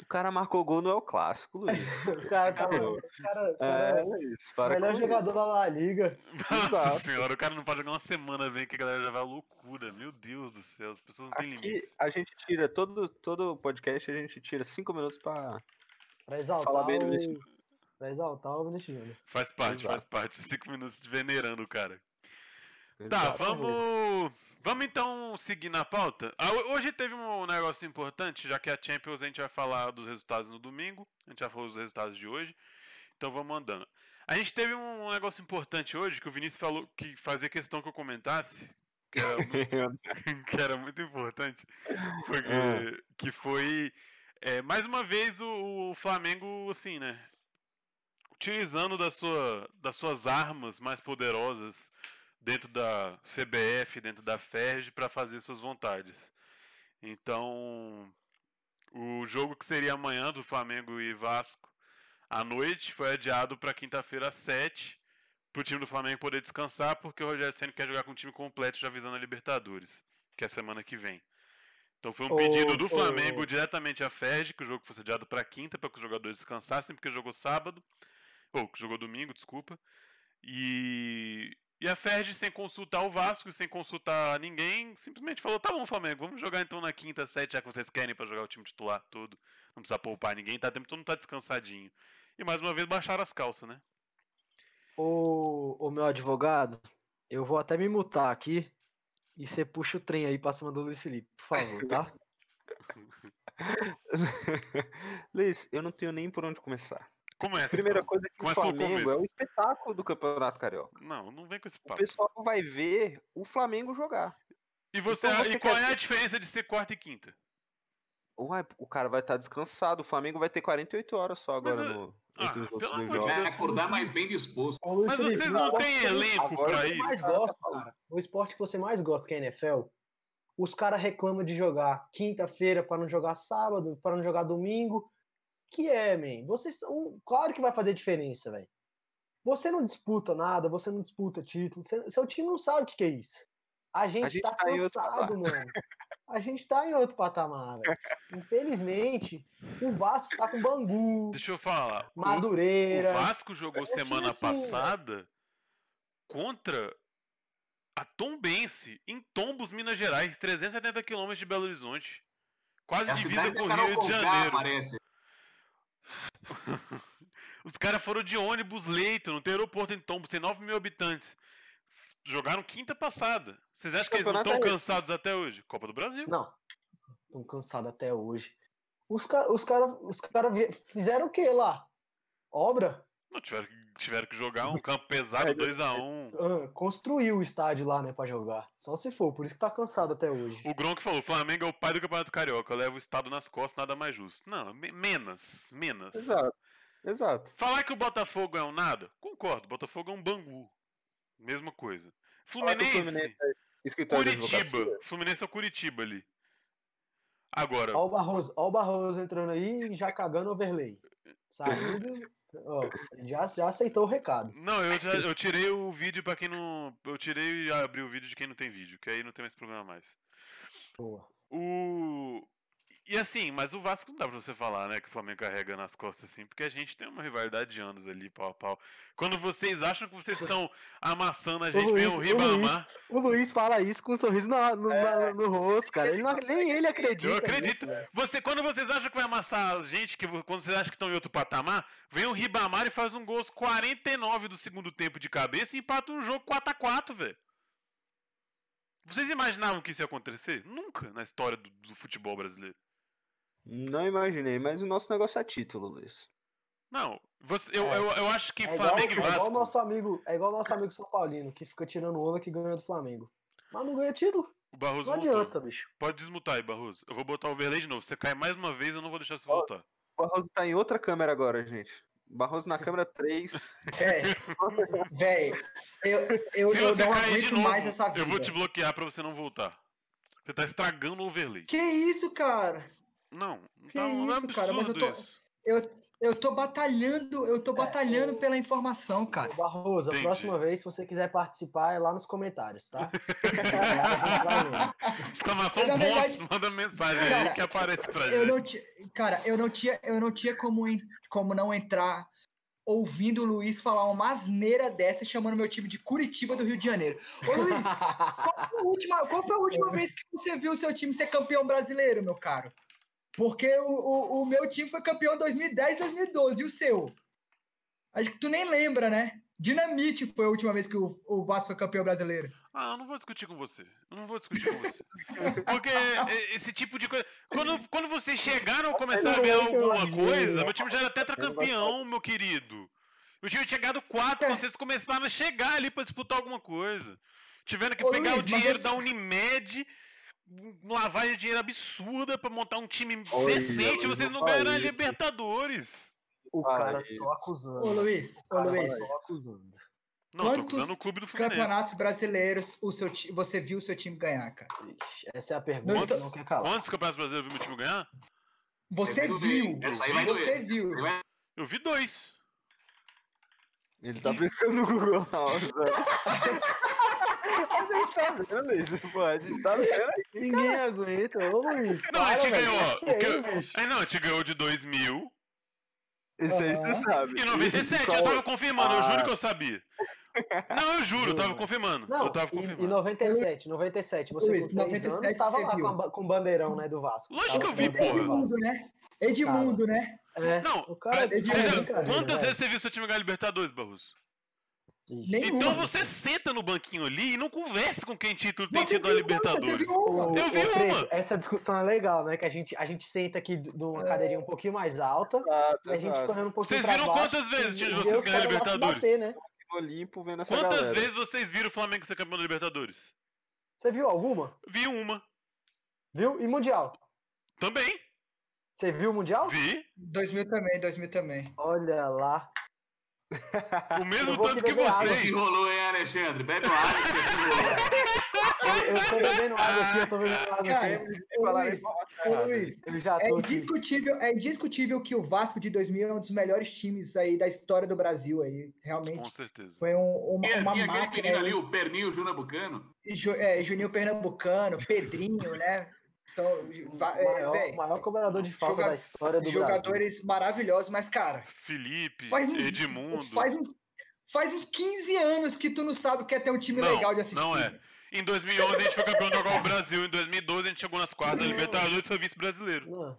O cara marcou gol no El Clássico, Luiz. *laughs* O cara, tá, o cara, o cara É, é Luiz. o Para melhor jogador da La Liga. *laughs* Nossa Exato. senhora, o cara não pode jogar uma semana, vem que a galera já vai à loucura. Meu Deus do céu, as pessoas não têm Aqui limites. a gente tira todo todo podcast, a gente tira cinco minutos pra. Pra exaltar Fala bem do o. Vinícius. Pra exaltar o Vinícius Júnior. Faz parte, Exato. faz parte. *laughs* Cinco minutos de venerando o cara. Tá, Exato. vamos. Vamos então seguir na pauta. Ah, ho- Hoje teve um negócio importante, já que a Champions a gente vai falar dos resultados no domingo. A gente já falou dos resultados de hoje. Então vamos andando. A gente teve um negócio importante hoje que o Vinícius falou que fazia questão que eu comentasse. Que era muito, *laughs* *laughs* que era muito importante. Porque, Ah. Que foi. é, mais uma vez o, o Flamengo, assim, né? Utilizando da sua, das suas armas mais poderosas dentro da CBF, dentro da FERJ, para fazer suas vontades. Então, o jogo que seria amanhã do Flamengo e Vasco à noite foi adiado para quinta-feira às 7 para o time do Flamengo poder descansar, porque o Rogério Ceni quer jogar com o time completo já visando a Libertadores, que é a semana que vem. Então foi um Ô, pedido do. Flamengo diretamente à FERJ, que o jogo fosse adiado para quinta, para que os jogadores descansassem, porque jogou sábado, ou que jogou domingo, desculpa. E, e a Ferdi, sem consultar o Vasco, sem consultar ninguém, simplesmente falou: tá bom, Flamengo, vamos jogar então na quinta, sete, já que vocês querem pra jogar o time titular todo. Não precisa poupar ninguém, tá tempo todo mundo tá descansadinho. E mais uma vez baixaram as calças, né? Ô, ô meu advogado, eu vou até me mutar aqui e você puxa o trem aí pra cima do Luiz Felipe, por favor, tá? *laughs* Luiz, eu não tenho nem por onde começar. Começa. Primeira então. coisa é que Começa o Flamengo é o espetáculo do Campeonato Carioca. Não, não vem com esse O papo. pessoal vai ver o Flamengo jogar. E, você, Então você e qual quer é a ver- diferença de ser quarta e quinta? Uai, o cara vai estar descansado. O Flamengo vai ter 48 horas só Mas agora eu- no, Ah, pelo amor de. Vai acordar mais bem disposto. Ô, Luiz Mas Felipe, vocês o não têm elenco pra que você mais isso. gosta, cara. O esporte que você mais gosta, que é a NFL, os caras reclamam de jogar quinta-feira para não jogar sábado, para não jogar domingo. Que é, man. Vocês são. Claro que vai fazer diferença, velho. Você não disputa nada, você não disputa título. você- seu time não sabe o que, que é isso. A gente, gente tá, tá cansado, mano. A gente tá em outro patamar, velho. Infelizmente, o Vasco tá com Bangu, Deixa eu falar. Madureira. O Vasco jogou É time semana assim, passada contra a Tombense em Tombos, Minas Gerais, 370 quilômetros de Belo Horizonte. Quase É a divisa com o Rio de Janeiro. parece. *laughs* Os caras foram de ônibus leito, não tem aeroporto em Tombos, tem 9 mil habitantes. Jogaram quinta passada. Vocês acham que eles não estão é cansados até hoje? Copa do Brasil. Não. Estão cansados até hoje. Os caras os cara, os cara fizeram o que lá? Obra? Não, tiveram, que- tiveram que jogar um campo pesado, *laughs* É, 2x1. Ah, construiu o estádio lá, né, pra jogar. Só se for, por isso que tá cansado até hoje. O Gronk falou: o Flamengo é o pai do Campeonato Carioca, leva o Estado nas costas, nada mais justo. Não, me- menos, menos. Exato. Exato. Falar que o Botafogo é um nada? Concordo, o Botafogo é um Bangu. Mesma coisa. O Fluminense, é Curitiba. Fluminense é o Curitiba ali. Agora, Ó o Barroso, ó o Barroso entrando aí e já cagando overlay. *laughs* Saindo, já, já aceitou o recado. não, eu, já, eu tirei o vídeo pra quem não. Eu tirei e abri o vídeo de quem não tem vídeo, que aí não tem mais problema mais. Boa. O. E assim, mas o Vasco não dá pra você falar, né, que o Flamengo carrega nas costas assim, porque a gente tem uma rivalidade de anos ali, pau a pau. Quando vocês acham que vocês estão amassando a gente, vem o Luiz, o Luiz. Ribamar. O Luiz fala isso com um sorriso no, no, na- no rosto, cara. Ele não- nem ele acredita. Eu acredito. nisso. Você, quando vocês acham que vai amassar a gente, que quando vocês acham que estão em outro patamar, vem o Ribamar e faz um gol aos 49 do segundo tempo de cabeça e empata um jogo 4x4, velho. Vocês imaginavam que isso ia acontecer? Nunca na história do, do futebol brasileiro. Não imaginei, mas o nosso negócio é título, Luiz. Não, você- eu, É. eu, eu acho que É igual, Flamengo e é igual Vasco. o nosso amigo, é igual o nosso amigo São Paulino, que fica tirando onda que ganha do Flamengo. Mas não ganha título. O Barroso Não voltou. adianta, bicho. Pode desmutar aí, Barroso. Eu vou botar o overlay de novo. Você cai mais uma vez, eu não vou deixar você voltar. O Barroso tá em outra câmera agora, gente. Barroso na câmera 3. Véi, *laughs* véi, eu, eu, Se eu você não cair de novo, mais essa vida. eu vou te bloquear pra você não voltar. Você tá estragando o overlay. Que isso, cara? Não, não Que tá, não é isso, cara, mas eu absurdo tô- isso. Eu, eu tô batalhando, eu tô É, batalhando o- pela informação, cara. Barroso, a Entendi. próxima vez, se você quiser participar, é lá nos comentários, tá? *laughs* A. Exclamação Na pontos, verdade- manda mensagem aí Cara, que aparece pra Eu gente. não cara, eu não tinha, eu não tinha como, en- como não entrar ouvindo o Luiz falar uma asneira dessa chamando meu time de Curitiba do Rio de Janeiro. Ô Luiz, qual foi a última, qual foi a última *laughs* vez que você viu o seu time ser campeão brasileiro, meu caro? Porque o, o, o meu time foi campeão em 2010 2012, e o seu? Acho que tu nem lembra, né? Dinamite foi a última vez que o, o Vasco foi campeão brasileiro. Ah, eu não vou discutir com você. Eu não vou discutir com você. Porque esse tipo de coisa. Quando, quando vocês chegaram a começar a ganhar alguma coisa, meu time já era tetracampeão, meu querido. Eu tinha chegado quatro quando vocês começaram a chegar ali pra disputar alguma coisa. Tiveram que Ô, pegar Luiz, o dinheiro eu- da Unimed, uma lavagem de dinheiro absurda pra montar um time Olha, decente. Vocês não ganharam a. Libertadores. O cara só acusando. Ô Luiz, O ô cara Luiz, só acusando. Não, Quantos o clube do Fluminense. campeonatos brasileiros o seu, ti- você viu o seu time ganhar, cara? Ixi, essa é a pergunta Quantos- que não quer calar. Quantos campeonatos brasileiros viu meu time ganhar? Você vai viu, você doer. viu. Eu vi dois. Ele tá pensando no Google na *laughs* hora. A gente tá vendo isso, pô. A gente tá vendo aqui. Ninguém aguenta, ô Luiz. Não, a gente para, velho. ganhou, ó, Que é eu-? Aí não, a gente ganhou de 2000 Isso aí você sabe. e 97. Qual- Eu tava confirmando, eu juro Ah. que eu sabia. Não, eu juro, eu tava confirmando. Não, eu tava em, em confirmando. 97, 97, você Luiz, com três 97 anos tava você lá viu. com, a ba- com o bandeirão, né, do Vasco. Lógico que eu vi, porra. Edmundo, né? Edmundo, né? É, Não, o cara é, já- brincadeira, quantas velho. vezes você viu seu time ganhar Libertadores, Barroso? Nenhuma. Então você senta no banquinho ali e não conversa com quem título tem tido você Libertadores. uma. Eu vi uma. Essa discussão é legal, né? Que a gente, a gente senta aqui numa cadeirinha um pouquinho mais alta Exato, e a gente olhando um pouquinho Vocês viram baixo quantas vezes o time de vocês se Libertadores? bater, né? Limpo vendo essa Quantas galera. vezes vocês viram o Flamengo ser campeão da Libertadores? Você viu alguma? Vi uma. Viu? E Mundial? Também. Você viu o Mundial? Vi. 2000 também, 2000 também. Olha lá. *laughs* O mesmo tanto que vocês. Desenrolou, hein, Alexandre? Bebe uma água você. Eu, eu tô bebendo água aqui, eu tô bebendo água Cara, aqui. Falar Luiz. Luiz, é aqui. indiscutível, é indiscutível que o Vasco de 2000 é um dos melhores times aí da história do Brasil aí, Com realmente. certeza. Foi um, uma, Tinha, uma tinha aquele máquina menino aí. ali, o Perninho Júnior Bucano. Ju, é, Juninho Pernambucano, Pedrinho, né? São, O é, maior, o maior cobrador de falta joga- da história do Brasil. jogadores maravilhosos, mas, cara, Felipe, faz uns, Edmundo. faz uns, faz uns 15 anos que tu não sabe o que é ter um time Não, legal de assistir. não é. Em 2011 a gente foi campeão da Copa do *laughs* Brasil. Em 2012 a gente chegou nas quartas da Libertadores e foi vice-brasileiro. Não.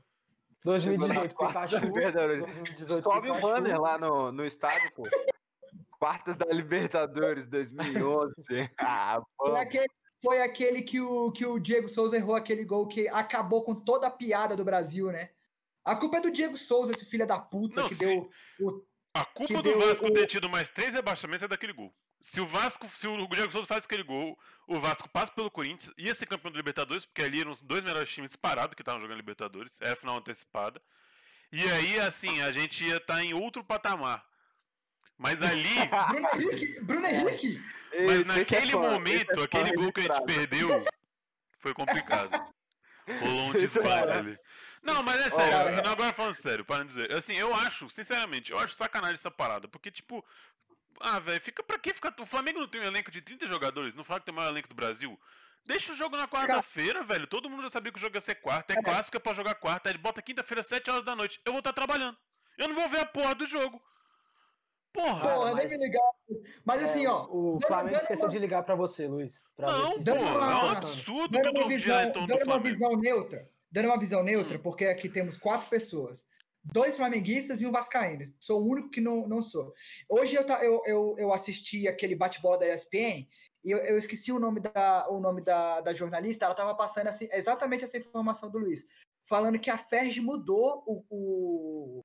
2018, Pikachu. Libertadores. 2018, Sobe o banner lá no, no estádio, pô. Quartas da Libertadores 2011. *laughs* Ah, Foi vamos. Foi aquele que, o, que o Diego Souza errou aquele gol que acabou com toda a piada do Brasil, né? A culpa é do Diego Souza, esse filho da puta Não, que sim. deu. o- A culpa do Vasco o- ter tido mais três rebaixamentos é daquele gol. Se o Vasco, se o Diego Souza faz aquele gol, o Vasco passa pelo Corinthians, ia ser campeão da Libertadores, porque ali eram os dois melhores times disparados que estavam jogando Libertadores, era final antecipada. E aí, assim, a gente ia estar em outro patamar. Mas *laughs* ali, Bruno Henrique! Bruno Henrique! mas é naquele momento, é aquele gol que a gente registrado. perdeu, foi complicado. Rolou um é fã. ali. Não, mas é sério, não, agora falando sério, para dizer. Assim, eu acho, sinceramente, eu acho sacanagem essa parada. Porque, tipo, ah, velho, fica pra que ficar. O Flamengo não tem um elenco de 30 jogadores, não fala que tem o maior elenco do Brasil. Deixa o jogo na quarta-feira, velho. Todo mundo já sabia que o jogo ia ser quarta. É clássico, é pra jogar quarta. Aí bota quinta-feira, 7 horas da noite. Eu vou estar trabalhando. Eu não vou ver a porra do jogo. Porra! Porra, nem mas- me ligar. Mas É, assim, ó. O Flamengo dando esqueceu uma- de ligar pra você, Luiz. Pra não, ver pô, se dando você uma- é um tá absurdo Dando uma visão, dando uma visão neutra. Dando uma visão neutra, Hum. porque aqui temos quatro pessoas. Dois flamenguistas e um vascaíno. Sou o único que não, não sou. Hoje eu, eu, eu, eu assisti aquele bate-bola da ESPN e eu, eu esqueci o nome, da, o nome da, da jornalista. Ela estava passando assim, exatamente essa informação do Luiz. Falando que a Ferg mudou o, o,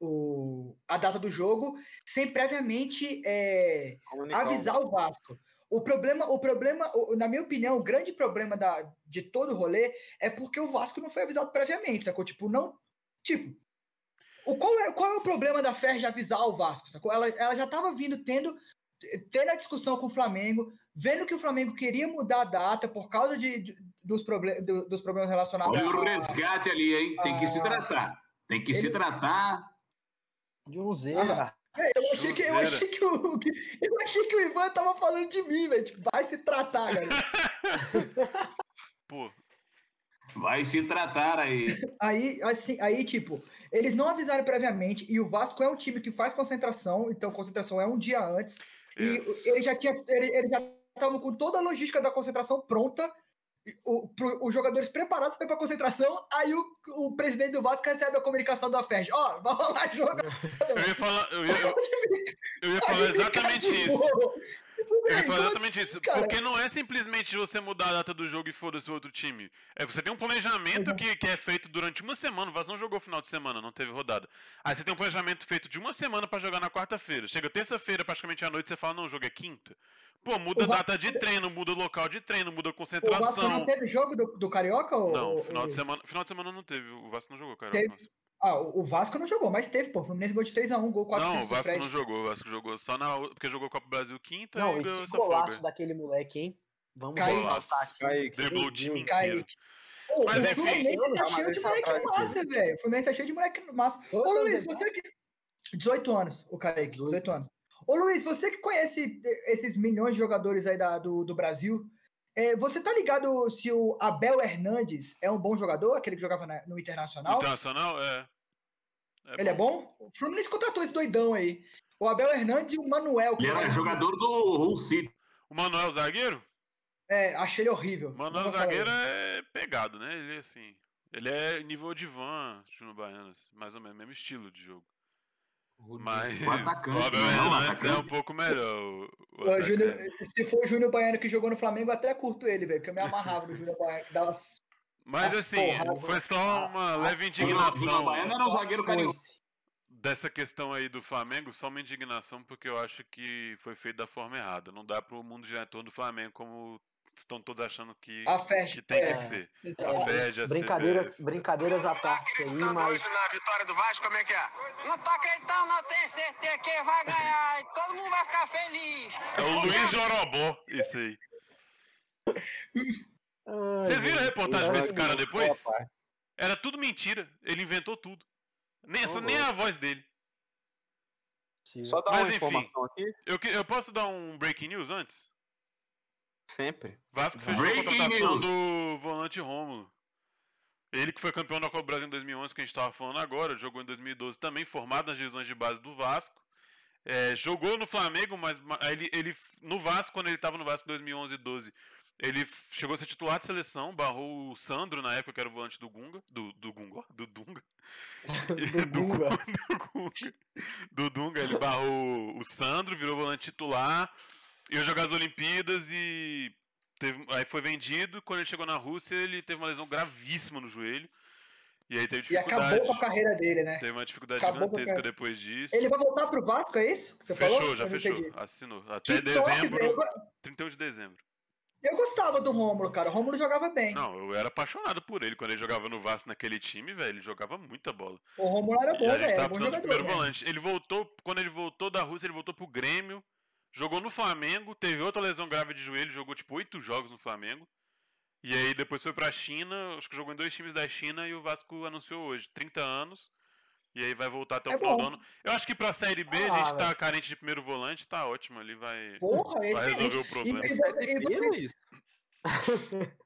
o- a data do jogo sem previamente é, o- avisar o Vasco. O problema, o problema, o- na minha opinião, o grande problema da, de todo o rolê é porque o Vasco não foi avisado previamente, sacou? Tipo, não. Tipo. O, qual, é, qual é o problema da Fer de avisar o Vasco, sacou? Ela, ela já estava vindo tendo, tendo a discussão com o Flamengo, vendo que o Flamengo queria mudar a data por causa de, de- dos, proble do- dos problemas relacionados Olha o a- resgate ali, hein? Tem que se Ah. tratar. Tem que se Ele- tratar. De um zebra. É, eu, achei que, eu, achei que o, eu achei que o Ivan tava falando de mim, velho. Tipo, vai se tratar, galera. *laughs* Pô, Vai se tratar aí. Aí, assim, aí, tipo, eles não avisaram previamente, e o Vasco é um time que faz concentração, então concentração é um dia antes, e yes. ele já tinha, ele, ele já estavam com toda a logística da concentração pronta, e o, pro- os jogadores preparados para ir pra concentração, aí o, o presidente do Vasco recebe a comunicação da FED, ó, vai rolar jogo. eu ia falar, eu ia, eu, eu ia falar exatamente isso. Eu ia falar exatamente isso. Cara, Porque não é simplesmente você mudar a data do jogo e foda-se o outro time. É, você tem um planejamento que, que é feito durante uma semana. O Vasco não jogou final de semana, não teve rodada. Aí você tem um planejamento feito de uma semana pra jogar na quarta-feira. Chega terça-feira, praticamente à noite, você fala, não, o jogo é quinta. Pô, muda a Vasco- data de treino, muda o local de treino, muda a o Vasco concentração. não teve jogo do, do Carioca? Ou, Não, ou- final de Luiz? semana, final de semana não teve. O Vasco não jogou, cara. Teve. Ah, o Vasco não jogou, mas teve, pô. O Fluminense gol de 3x1, gol 4 Não, o Vasco não jogou. O Vasco jogou só na. Porque jogou Copa do Brasil quinta Não, e ganhou que essa golaço folga. daquele moleque, hein? Vamos Kaique. aqui. Kaique. Driblou o time inteiro. Kaique. Ô, Mas, o enfim. Fluminense tá cheio de moleque massa, velho. O Fluminense tá cheio de moleque massa. Ô, Luiz, você que. 18 anos, o Kaique, 18 anos. Ô, Luiz, você que conhece esses milhões de jogadores aí da- do, do Brasil, é, você tá ligado se o Abel Hernandes é um bom jogador, aquele que jogava na- no Internacional? Internacional, é. Ele é bom? O Fluminense contratou esse doidão aí. O Abel Hernandes e o Manuel. que Ele era joga- jogador do Hull City. O Manuel zagueiro? É, achei ele horrível. O Manuel zagueiro é pegado, né? Ele é assim. Ele é nível de van, Júnior Baiano, assim, mais ou menos, mesmo estilo de jogo. Mas O atacante, o não é Abel o Hernandes é um pouco melhor. o- o O Júnior- se for o Júnior Baiano que jogou no Flamengo, eu até curto ele, velho. Que eu me amarrava no Júnior Baiano, que dava umas Mas as assim, porradas, foi só uma as leve foices. Júnior indignação Baiano era um zagueiro. Foice. dessa questão aí do Flamengo, só uma indignação porque eu acho que foi feito da forma errada. Não dá pro mundo girar em torno do Flamengo como estão todos achando que, a festa. que tem é, que ser. exato. A FED, a Brincadeiras, CBF. brincadeiras à parte aí, mas na vitória do Vasco, como é que é? Não tô acreditando, não tenho certeza que vai ganhar. E todo mundo vai ficar feliz. É o Luiz Jorobó, isso aí. Vocês viram a reportagem desse cara depois? Era tudo mentira. Ele inventou tudo. Nem, essa, nem a voz dele. Só dar Mas, uma enfim. informação aqui, Eu, eu posso dar um breaking news antes? Sempre. Vasco fechou a contratação news. do volante Rômulo. Ele que foi campeão da Copa do Brasil em 2011, que a gente estava falando agora, jogou em 2012 também, formado nas divisões de base do Vasco. É, jogou no Flamengo, mas ma- ele, ele no Vasco, quando ele estava no Vasco em 2011 e 12, ele chegou a ser titular de seleção, barrou o Sandro na época, que era o volante do Gunga, do, do Gunga, ó, do Dunga. *laughs* Do Gunga. *laughs* do Gunga. Do Dunga, ele barrou o Sandro, virou volante titular, ia jogar as Olimpíadas e teve, aí foi vendido. Quando ele chegou na Rússia, ele teve uma lesão gravíssima no joelho. E aí teve E dificuldade. acabou com a carreira dele, né? Teve uma dificuldade Acabou gigantesca depois disso. Ele vai voltar pro Vasco, é isso? Que você Fechou, falou? já Eu fechou. Assinou. Até Que top, dezembro. velho. 31 de dezembro. Eu gostava do Rômulo, cara. O Rômulo jogava bem. Não, eu era apaixonado por ele. Quando ele jogava no Vasco naquele time, velho, ele jogava muita bola. O Rômulo era E bom, velho. Era tava precisando de jogador. primeiro mesmo. volante. Ele voltou, quando ele voltou da Rússia, ele voltou pro Grêmio. Jogou no Flamengo, teve outra lesão grave de joelho, jogou tipo oito jogos no Flamengo. E aí depois foi pra China, acho que jogou em dois times da China e o Vasco anunciou hoje, 30 anos. E aí vai voltar até o É final do ano. Eu acho que pra Série B Ah, a gente tá velho. carente de primeiro volante, tá ótimo ali, vai, Porra, vai excelente. resolver o problema. E- É e você- Luiz. *laughs*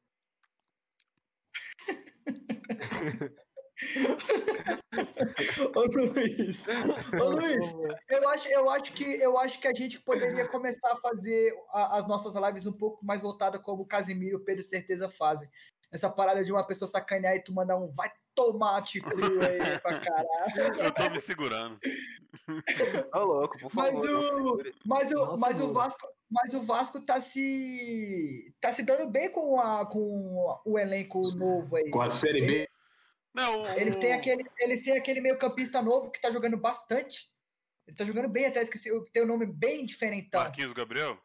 *laughs* *laughs* Ô Luiz, ô Luiz, eu acho, eu acho que eu acho que a gente poderia começar a fazer a- as nossas lives um pouco mais voltada como o Casimiro e o Pedro certeza fazem. Essa parada de uma pessoa sacanear e tu mandar um vai tomar cru aí pra caralho. Eu tô me segurando. Ô, louco, por favor. Mas o, mas o, mas o. Vasco, mas o Vasco tá se tá se dando bem com a com o elenco novo aí. Com a Série B. Não, o- Eles têm aquele, eles têm aquele meio-campista novo que tá jogando bastante. Ele tá jogando bem, até esqueci, tem um nome bem diferentão. Marquinhos Gabriel?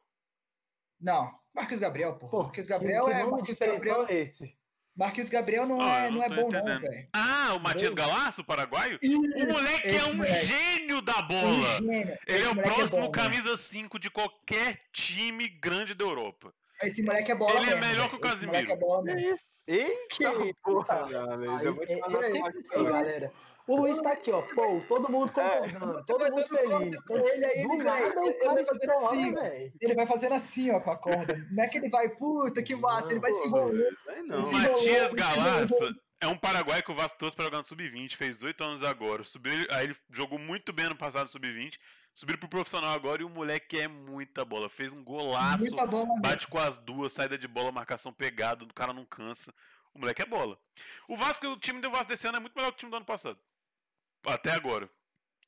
Não, Marcos Gabriel, pô. Pô, Marcos que- Gabriel que é nome Marcos diferentão Gabriel, é esse? Marquinhos Gabriel não, Ah, é, não não é bom não, entendendo. velho. Ah, o Matias Bem. Galaço, o paraguaio? O moleque é um moleque. gênio da um bola. gênio. Ele Esse é o próximo bom, né? camisa 5 de qualquer time grande da Europa. Esse moleque é bola Ele é mesmo, melhor velho. que o Casimiro. é mesmo. Eita, Que porra, galera. É, é assim, galera. O Luiz tá aqui, ó. Pô, todo mundo concordando, todo mundo feliz. Então, Ele aí, ele vai, nada ele vai fazendo estoura, assim, velho. ele vai fazendo assim, ó, com a corda. Não é que ele vai, puta, que massa, ele vai se enrolando. Não. Matias Galaça é um paraguaio que o Vasco trouxe pra jogar no Sub-20, fez 8 anos agora. Subiu, aí ele jogou muito bem no passado no Sub-20. Subiu pro profissional agora e o moleque é muita bola. Fez um golaço, Muita bola mesmo. bate com as duas, saída de bola, marcação pegada, o cara não cansa. O moleque é bola. O Vasco, o time do Vasco desse ano é muito melhor que o time do ano passado. Até agora.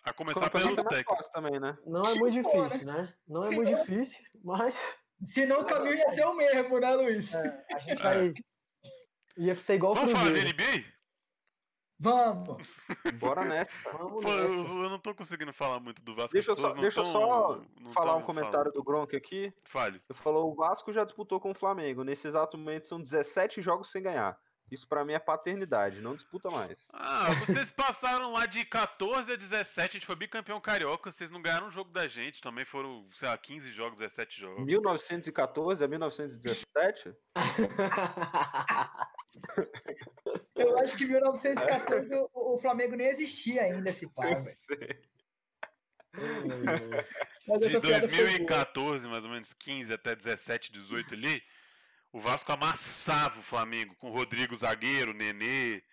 A começar Campeonato pelo é técnico. também, né? Não é muito difícil, né? Não é muito difícil, mas Senão o caminho ia ser o mesmo, né, Luiz? é, a gente vai. Ia ser igual o Vamos falar de. NBA? Vamos. Bora nessa. Vamos Pô, eu, nessa. eu não tô conseguindo falar muito do Vasco. Deixa eu só, deixa eu tão- só não falar um comentário falando. do Gronk aqui. Fale. Ele falou: o Vasco já disputou com o Flamengo. Nesse exato momento são 17 jogos sem ganhar. Isso pra mim é paternidade, não disputa mais. Ah, vocês passaram lá de 14 a 17, a gente foi bicampeão carioca, vocês não ganharam um jogo da gente, também foram, sei lá, 15 jogos, 17 jogos. 1914 a 1917? *laughs* Eu acho que em 1914 o, o Flamengo nem existia ainda, esse pai, velho. sei. *laughs* Mas De essa piada foi boa. 2014, mais ou menos 15 até 17, 18 ali, o Vasco amassava o Flamengo com o Rodrigo zagueiro, Nenê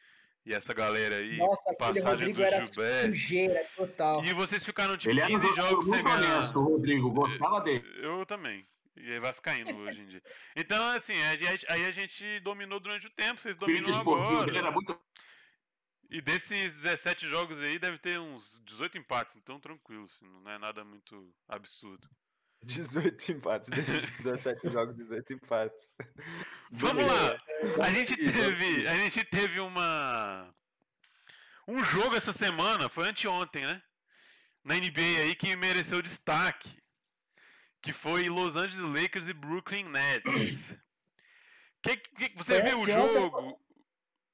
e essa galera aí, Nossa, passagem Rodrigo do era Gilberto. sujeira total. E vocês ficaram tipo Ele era um 15 jogador jogos sem muito ganhar. honesto, o Rodrigo. Gostava dele. Eu também. E é vascaíno *laughs* hoje em dia. Então, assim, aí a gente dominou durante o tempo, vocês dominam agora. dele era muito. E desses 17 jogos aí, deve ter uns 18 empates, então tranquilo, assim, não é nada muito absurdo. 18 empates, desde 17 jogos, 18 empates. Vamos lá! A gente teve, a gente teve uma. Um jogo essa semana, foi anteontem, né? Na NBA aí que mereceu destaque. Que foi Los Angeles Lakers e Brooklyn Nets. *clears throat* Que, que, você Foi viu o jogo? Foi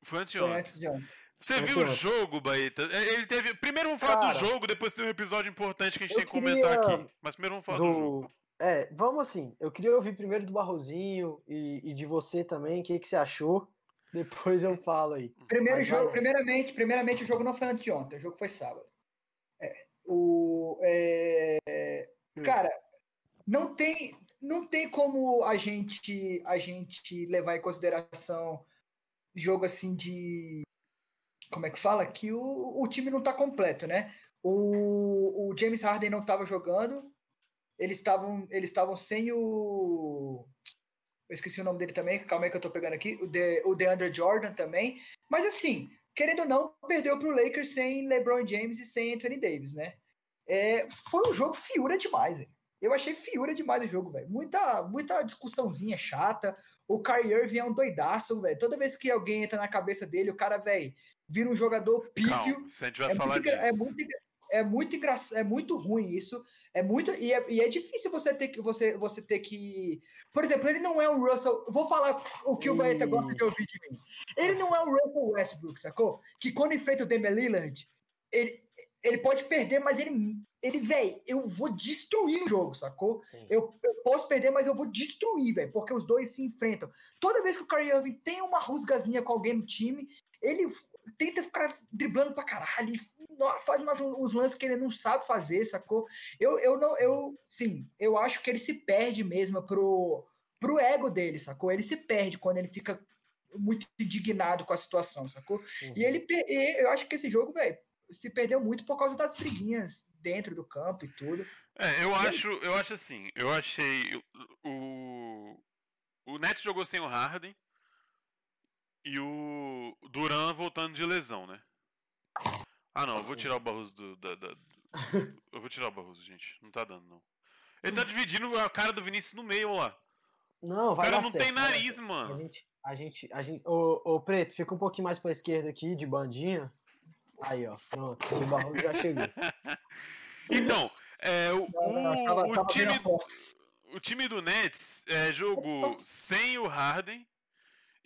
Foi anteontem. antes de ontem. Você viu o anteontem. jogo, Baeta? É, Ele teve. Primeiro vamos falar Cara, do jogo, depois tem um episódio importante que a gente tem que comentar aqui. Mas primeiro vamos falar do, jogo. do. É, vamos assim. Eu queria ouvir primeiro do Barrozinho e, e de você também, o que, que você achou. Depois eu falo aí. Primeiro Mas jogo, vai. primeiramente, primeiramente o jogo não foi antes de ontem, o jogo foi sábado. É, o, é, cara, não tem, não tem como a gente, a gente levar em consideração jogo assim de, como é que fala, que o, o time não tá completo, né? O, o James Harden não estava jogando, eles estavam, eles estavam sem o eu esqueci o nome dele também, calma aí que eu tô pegando aqui. O, de, o DeAndre Jordan também. Mas assim, querendo ou não, perdeu pro Lakers sem LeBron James e sem Anthony Davis, né? É, foi um jogo fiura demais, velho. Eu achei fiura demais o jogo, velho. Muita, muita discussãozinha chata. O Kyrie Irving é um doidaço, velho. Toda vez que alguém entra na cabeça dele, o cara, velho, vira um jogador pífio. Calma, se a gente vai É falar muito, engra- disso. é muito, é muito engraçado, é muito ruim isso. É muito e é, e é difícil você ter que você você ter que, por exemplo, ele não é um Russell. Vou falar o que o Baeta gosta de ouvir de mim. Ele não é um Russell Westbrook, sacou? Que quando enfrenta o Damian Lillard, ele ele pode perder, mas ele ele, velho, eu vou destruir o jogo, sacou? Eu, eu posso perder, mas eu vou destruir, velho, porque os dois se enfrentam. Toda vez que o Kyrie Irving tem uma rusgazinha com alguém no time, ele tenta ficar driblando pra caralho, e faz umas- uns lances que ele não sabe fazer, sacou? Eu, eu não, eu, sim, eu acho que ele se perde mesmo pro, pro ego dele, sacou? Ele se perde quando ele fica muito indignado com a situação, sacou? E ele, e eu acho que esse jogo, velho, se perdeu muito por causa das briguinhas dentro do campo e tudo. É, eu acho, eu acho assim, eu achei o o Nets jogou sem o Harden e o Duran voltando de lesão, né? Ah não, eu vou tirar o Barroso do, da, da- eu vou tirar o Barroso, gente, não tá dando não. Ele tá dividindo a cara do Vinícius no meio lá. Não, O vai cara dar não certo, tem vai nariz, certo. A mano. gente, a gente, a gente. Ô, ô, Preto, fica um pouquinho mais pra esquerda aqui, de bandinha. Aí, ó. Pronto. O Barroso já chegou. *laughs* Então, é, o, o- o time, o time do Nets é, jogou sem o Harden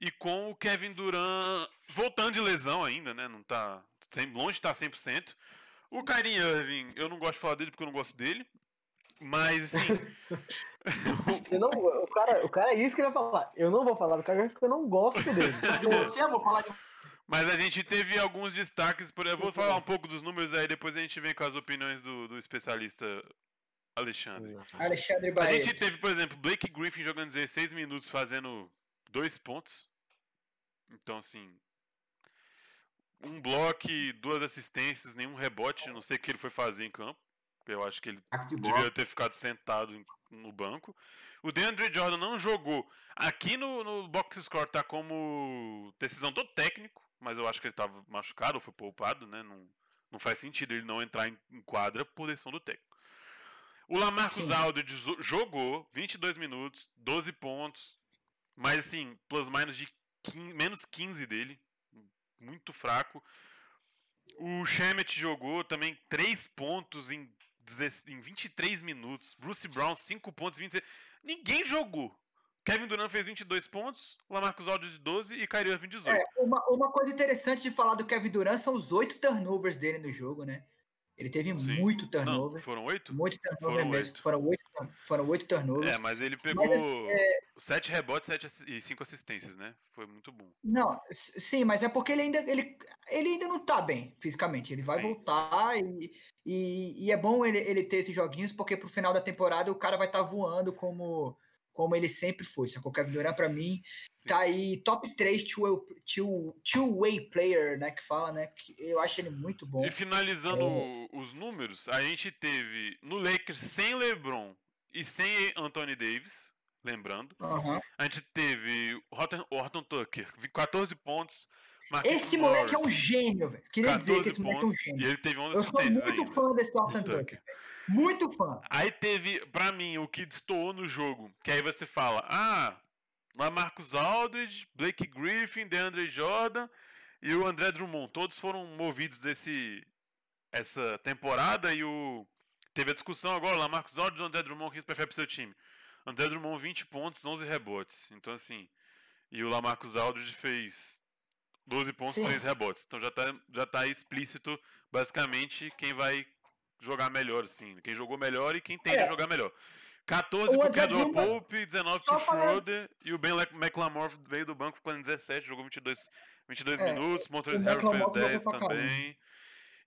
e com o Kevin Durant voltando de lesão ainda, né? Não tá longe de estar 100%. O Kyrie Irving, eu não gosto de falar dele porque eu não gosto dele. Mas assim, *laughs* não, o, cara, o cara é isso que ele vai falar. Eu não vou falar do cara porque eu não gosto dele. *laughs* De você, eu vou falar de mas a gente teve alguns destaques, por eu vou falar um pouco dos números aí, depois a gente vem com as opiniões do, do especialista Alexandre. Alexandre A gente teve, por exemplo, Blake Griffin jogando 16 minutos fazendo dois pontos. Então, assim. Um bloco, duas assistências, nenhum rebote. Não sei o que ele foi fazer em campo. Eu acho que ele devia ter ficado sentado no banco. O DeAndre Jordan não jogou. Aqui no, no box score tá como decisão do técnico, mas eu acho que ele tava machucado ou foi poupado, né? Não, não faz sentido ele não entrar em, em quadra por decisão do técnico. O Lamarcus. Aldridge jo- jogou 22 minutos, 12 pontos, mas assim, plus minus de 15 menos 15 dele, muito fraco. O Shemet jogou também 3 pontos em, 16 em 23 minutos. Bruce Brown 5 pontos em 26. Ninguém jogou. Kevin Durant fez 22 pontos, Lamarcus Aldridge 12 e Kyrie Irving 18. É, uma, uma coisa interessante de falar do Kevin Durant são os oito turnovers dele no jogo, né? Ele teve Sim. muito Não, turnover. foram 8? Muito turnover Foram mesmo. oito. Foram oito, foram oito turnovers. É, mas ele pegou Mas, 7 rebotes sete e 5 assistências, né? Foi muito bom. Não, sim, mas é porque ele ainda, ele, ele ainda não tá bem fisicamente. Ele vai Sim. voltar e, e, e é bom ele, ele ter esses joguinhos, porque pro final da temporada o cara vai estar voando como, como ele sempre foi. Sacou? O Kevin Durant, pra mim, tá aí top 3 two-way two, player, né? Que fala, né? Que eu acho ele muito bom. E finalizando É. os números, a gente teve no Lakers sem LeBron e sem Anthony Davis, lembrando. Aham. A gente teve o Horton, Horton Tucker, 14 pontos, Marquinhos Esse moleque é um Morris, gênio, velho. Queria dizer que esse moleque é um pontos, gênio. E ele teve 11 Eu sou muito ainda. fã desse do Orton Tucker. Tucker. Muito fã. Aí teve, pra mim, o que destoou no jogo. Que aí você fala, ah, Lamarcus Aldridge, Blake Griffin, DeAndre Jordan e o André Drummond. Todos foram movidos desse essa temporada e o teve a discussão agora, Lamarcus Aldridge ou André Drummond, quem você prefere pro seu time? André Drummond 20 pontos, 11 rebotes. Então assim, e o Lamarcus Aldridge fez 12 pontos, Sim. 3 rebotes. Então já tá já tá explícito basicamente quem vai jogar melhor assim, quem jogou melhor e quem tende É. a jogar melhor. 14 O pro Pope, 19 só pro falando- Schroeder e o Ben McLemore veio do banco ficou em 17, jogou 22, 22 É, minutos, Montrezl o Harrell fez McLemore jogou 10 pra caramba. também.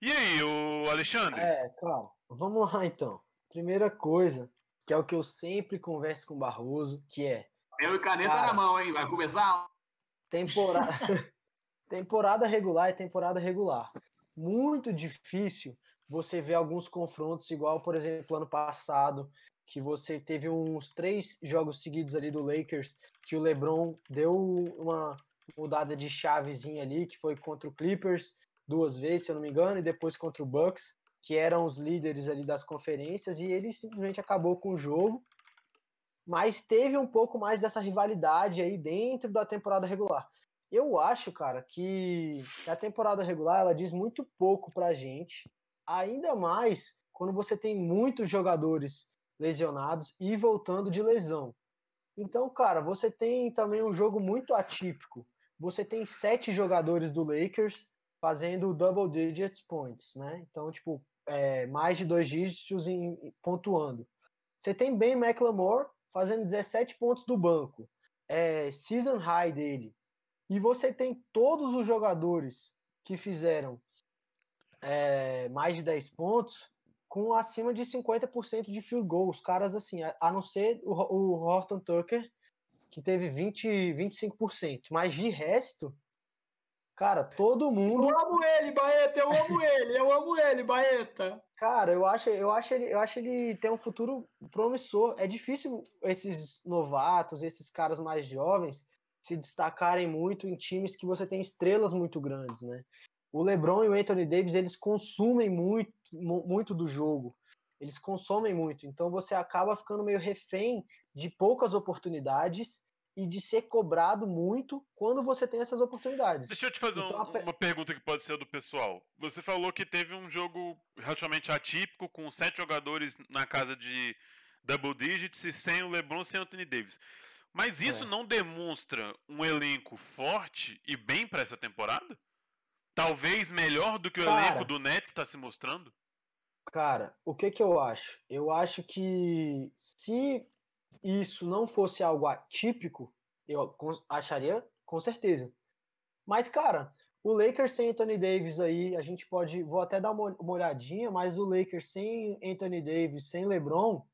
E aí, o Alexandre? É, cara, vamos lá então. Primeira coisa, que é o que eu sempre converso com o Barroso, que é Eu e caneta Cara. na mão, hein? Vai começar. temporada, *laughs* temporada regular é temporada regular. Muito difícil você ver alguns confrontos, igual, por exemplo, ano passado, que você teve uns três jogos seguidos ali do Lakers, que o LeBron deu uma mudada de chavezinha ali, que foi contra o Clippers duas vezes, se eu não me engano, e depois contra o Bucks, que eram os líderes ali das conferências, e ele simplesmente acabou com o jogo. Mas teve um pouco mais dessa rivalidade aí dentro da temporada regular. Eu acho, cara, que a temporada regular ela diz muito pouco pra gente, ainda mais quando você tem muitos jogadores lesionados e voltando de lesão. Então, cara, você tem também um jogo muito atípico. Você tem sete jogadores do Lakers fazendo double digits points, né? Então, tipo, é, mais de dois dígitos em, pontuando. Você tem Ben McLemore fazendo 17 pontos do banco. É, season high dele. E você tem todos os jogadores que fizeram é, mais de 10 pontos com acima de 50% de field goal. Os caras, assim, a, a não ser o, o Horton Tucker, que teve 20, 25%. Mas de resto, cara, todo mundo. Eu amo ele, Baeta, eu amo *laughs* ele, eu amo ele, Baeta. Cara, eu acho, eu acho ele, eu acho ele tem um futuro promissor. É difícil esses novatos, esses caras mais jovens se destacarem muito em times que você tem estrelas muito grandes, né? O LeBron e o Anthony Davis, eles consumem muito, mu- muito do jogo. Eles consomem muito. Então você acaba ficando meio refém de poucas oportunidades e de ser cobrado muito quando você tem essas oportunidades. Deixa eu te fazer Então, um- a uma pergunta que pode ser do pessoal. Você falou que teve um jogo relativamente atípico, com sete jogadores na casa de double digits e sem o LeBron, sem o Anthony Davis. Mas isso É. não demonstra um elenco forte e bem para essa temporada? Talvez melhor do que o Cara. elenco do Nets está se mostrando? Cara, o que que eu acho? Eu acho que se isso não fosse algo atípico, eu acharia com certeza. Mas, cara, o Lakers sem Anthony Davis aí, a gente pode, vou até dar uma, uma olhadinha, mas o Lakers sem Anthony Davis, sem LeBron,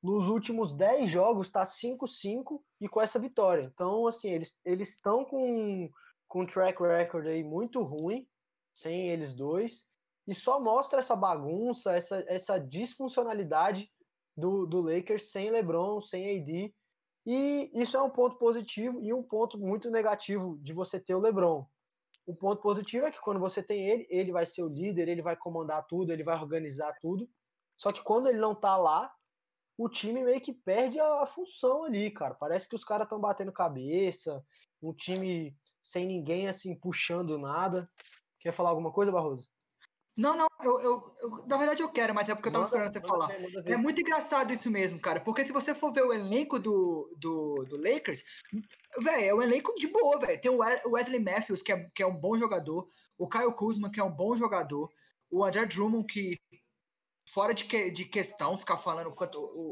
nos últimos 10 jogos tá 5-5 e com essa vitória. Então, assim, eles eles estão com com um track record aí muito ruim, sem eles dois e só mostra essa bagunça, essa, essa disfuncionalidade do, do Lakers sem LeBron, sem AD. E isso é um ponto positivo e um ponto muito negativo de você ter o LeBron. O ponto positivo é que quando você tem ele, ele vai ser o líder, ele vai comandar tudo, ele vai organizar tudo. Só que quando ele não tá lá, o time meio que perde a, função ali, cara. Parece que os caras estão batendo cabeça, um time sem ninguém assim puxando nada. Quer falar alguma coisa, Barroso? Não, não, eu, eu- eu- na verdade eu quero, mas é porque eu tava Manda- esperando você falar. ver. É muito engraçado isso mesmo, cara. Porque se você for ver o elenco do, do, do Lakers, velho, é um elenco de boa, velho. Tem o Wesley Matthews, que é, que é um bom jogador. O Kyle Kuzma, que é um bom jogador. O André Drummond, que fora de, que- de questão ficar falando quanto o,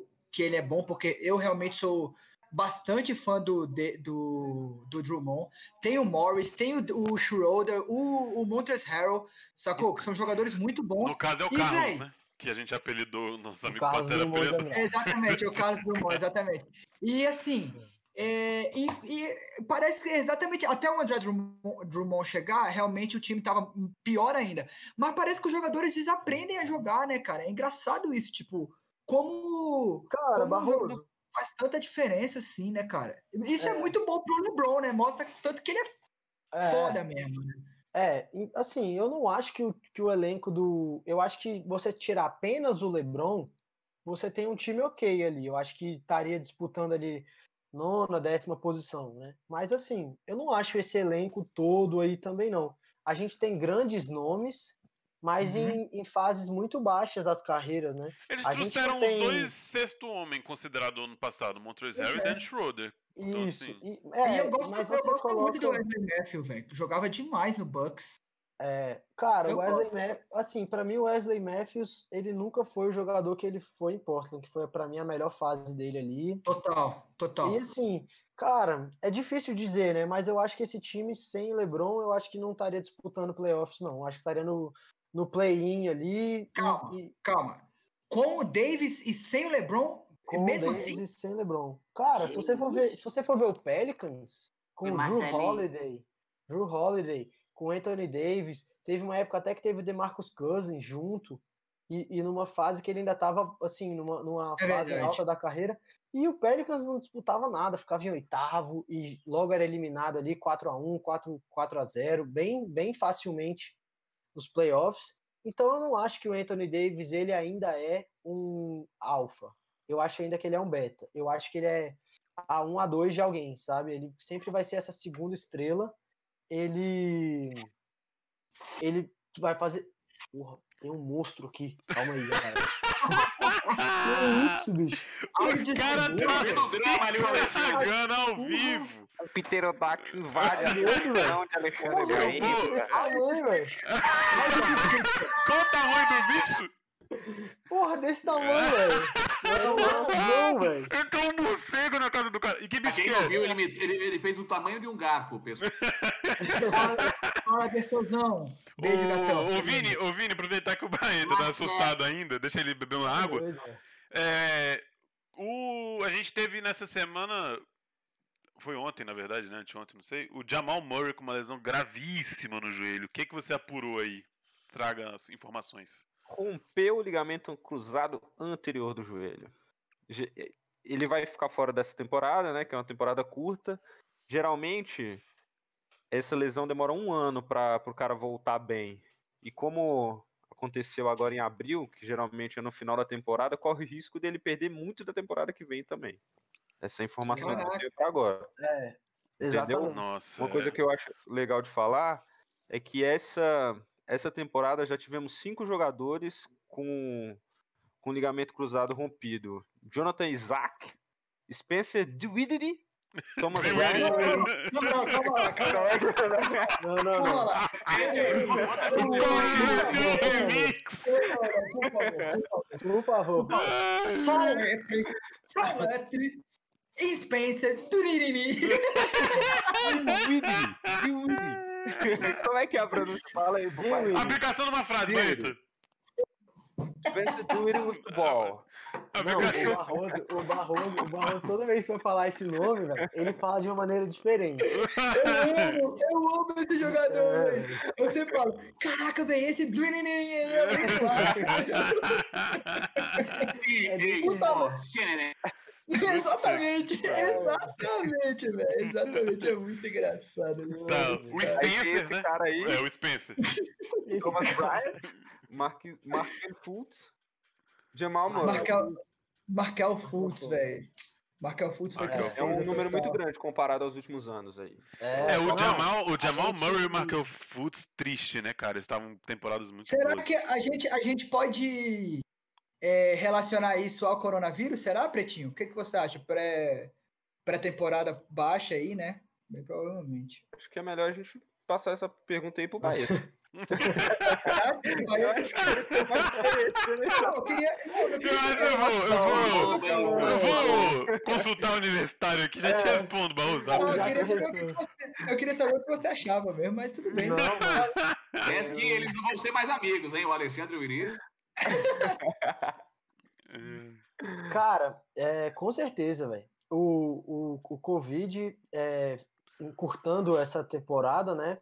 o- que ele é bom, porque eu realmente sou bastante fã do, de- do, do Drummond. Tem o Morris, tem o, o Schroeder, o, o Montrezl Harrell, sacou? Que são jogadores muito bons. No caso é o E, Carlos, véi, né? Que a gente apelidou nosso O amigo Carlos Pantera Drummond Preta. também. Exatamente, o Carlos Drummond, exatamente. E assim, é, e, e parece que exatamente até o André Drummond, Drummond chegar, realmente o time tava pior ainda. Mas parece que os jogadores desaprendem a jogar, né, cara? É engraçado isso, tipo, como, Cara, como Barroso, jogador faz tanta diferença assim, né, cara? Isso é, É. muito bom pro LeBron, né? Mostra tanto que ele é É, foda mesmo. né? É, assim, eu não acho que o, que o elenco do. Eu acho que você tirar apenas o LeBron, você tem um time ok ali. Eu acho que estaria disputando ali nona, décima posição, né? Mas assim, eu não acho esse elenco todo aí também, não. A gente tem grandes nomes, mas Uhum. em, em fases muito baixas das carreiras, né? Eles A gente trouxeram tem- os dois sexto homem considerado ano passado, Montrezl Harris e é. Dennis Schroeder. Então, Isso. assim, e- E é, eu gosto, mas eu gosto muito do coloca. Wesley Matthews, velho. Jogava demais no Bucks. É, cara, Eu o Wesley Matthews, assim, pra mim o Wesley Matthews, ele nunca foi o jogador que ele foi em Portland, que foi pra mim a melhor fase dele ali. Total, total. E assim, cara, é difícil dizer, né? Mas eu acho que esse time sem LeBron, eu acho que não estaria disputando playoffs, não. Eu Acho que estaria no, no play-in ali. Calma. E, Calma. Com o Davis e sem o LeBron, com mesmo o Davis assim? e sem LeBron. Cara, se você for ver, se você for ver o Pelicans, com o Drew? Holiday, Drew Holiday, com Anthony Davis, teve uma época até que teve o DeMarcus Cousins junto, e, e numa fase que ele ainda tava, assim, numa, numa É fase verdade. alta da carreira, e o Pelicans não disputava nada, ficava em oitavo, e logo era eliminado ali 4x1, 4, 4x0, bem, bem facilmente nos playoffs. Então eu não acho que o Anthony Davis, ele ainda é um alfa. Eu acho ainda que ele é um beta. Eu acho que ele é a 1 a 2 de alguém, sabe? Ele sempre vai ser essa segunda estrela. Ele ele vai fazer Porra, tem um monstro aqui. Calma aí, galera. *laughs* que isso, bicho? Ai, O cara desculpa. tá chegando ao vivo. O Pterodáctilo invade a não de Alexandre. Qual o tamanho do bicho? Porra, desse tamanho, velho. É um anãozão, velho. Entrou um morcego na casa do cara. E que bicho que não é? viu, ele, ele- ele fez o tamanho de um garfo, pessoal. *laughs* Fala, gostosão. Beijo, gatão. Ô, Vini, ô, Vini, aproveitar que o Barreto tá assustado ainda, deixa ele beber uma água. É, o, a gente teve nessa semana. Foi ontem, na verdade, né? Anteontem, não sei. O Jamal Murray com uma lesão gravíssima no joelho. O que, que você apurou aí? Traga as informações. rompeu o ligamento cruzado anterior do joelho. Ele vai ficar fora dessa temporada, né? Que é uma temporada curta. Geralmente, essa lesão demora um ano para o cara voltar bem. E como aconteceu agora em abril, que geralmente é no final da temporada, corre o risco dele perder muito da temporada que vem também. Essa é informação que eu Caraca. pra agora. Exatamente. Nossa. Uma coisa que eu acho legal de falar é que essa, essa temporada já tivemos cinco jogadores com, com ligamento cruzado rompido. Jonathan Isaac, Spencer Dwiddy, Thomas. Bryant. Não, não, calma lá, calma lá. Não, não, Calma não. Remix! Por favor, Por favor. Só letre, só letre. E Spencer, Dwiddy. Como é que é a pronúncia? Fala aí, papai. Aplicação de uma frase. Spencer Dwiddy with ball. Não, o Aplicação. Barroso, o Barroso, o Barroso, toda vez que vai falar esse nome, velho, ele fala de uma maneira diferente. Eu amo, eu amo esse jogador, É, velho. Eu sempre falo, caraca, velho, esse é muito fácil. E- *laughs* É Exatamente, exatamente, velho. Exatamente, é muito engraçado. isso. Tá, o Aí Spencer, esse né? cara aí, É, o Spencer. *laughs* Thomas Bryant, Mark, Mark Fultz, Jamal Murray. Markel, Markel Fultz, velho. Markel Fultz foi Markel. É um número muito grande comparado aos últimos anos aí. É, o não, Jamal, o Jamal gente- Murray e o Markel Fultz triste, né, cara? Eles estavam temporadas muito Será boas. que a gente, a gente pode é, relacionar isso ao coronavírus? Será, Pretinho? O que, que você acha? Pré- Pré-temporada baixa aí, né? Bem provavelmente. Acho que é melhor a gente passar essa pergunta aí pro Bahia. *laughs* Eu acho que- *laughs* Não, eu queria. vou, eu vou consultar o universitário aqui, já te É. respondo, Barroso. Não, eu queria que saber o que você- eu queria saber o que você achava mesmo, mas tudo bem. Não, Parece que *laughs* eles não vão ser mais amigos, hein? O Alexandre e o Iris. Cara, é, com certeza, velho. O, o, o Covid, é, encurtando essa temporada, né?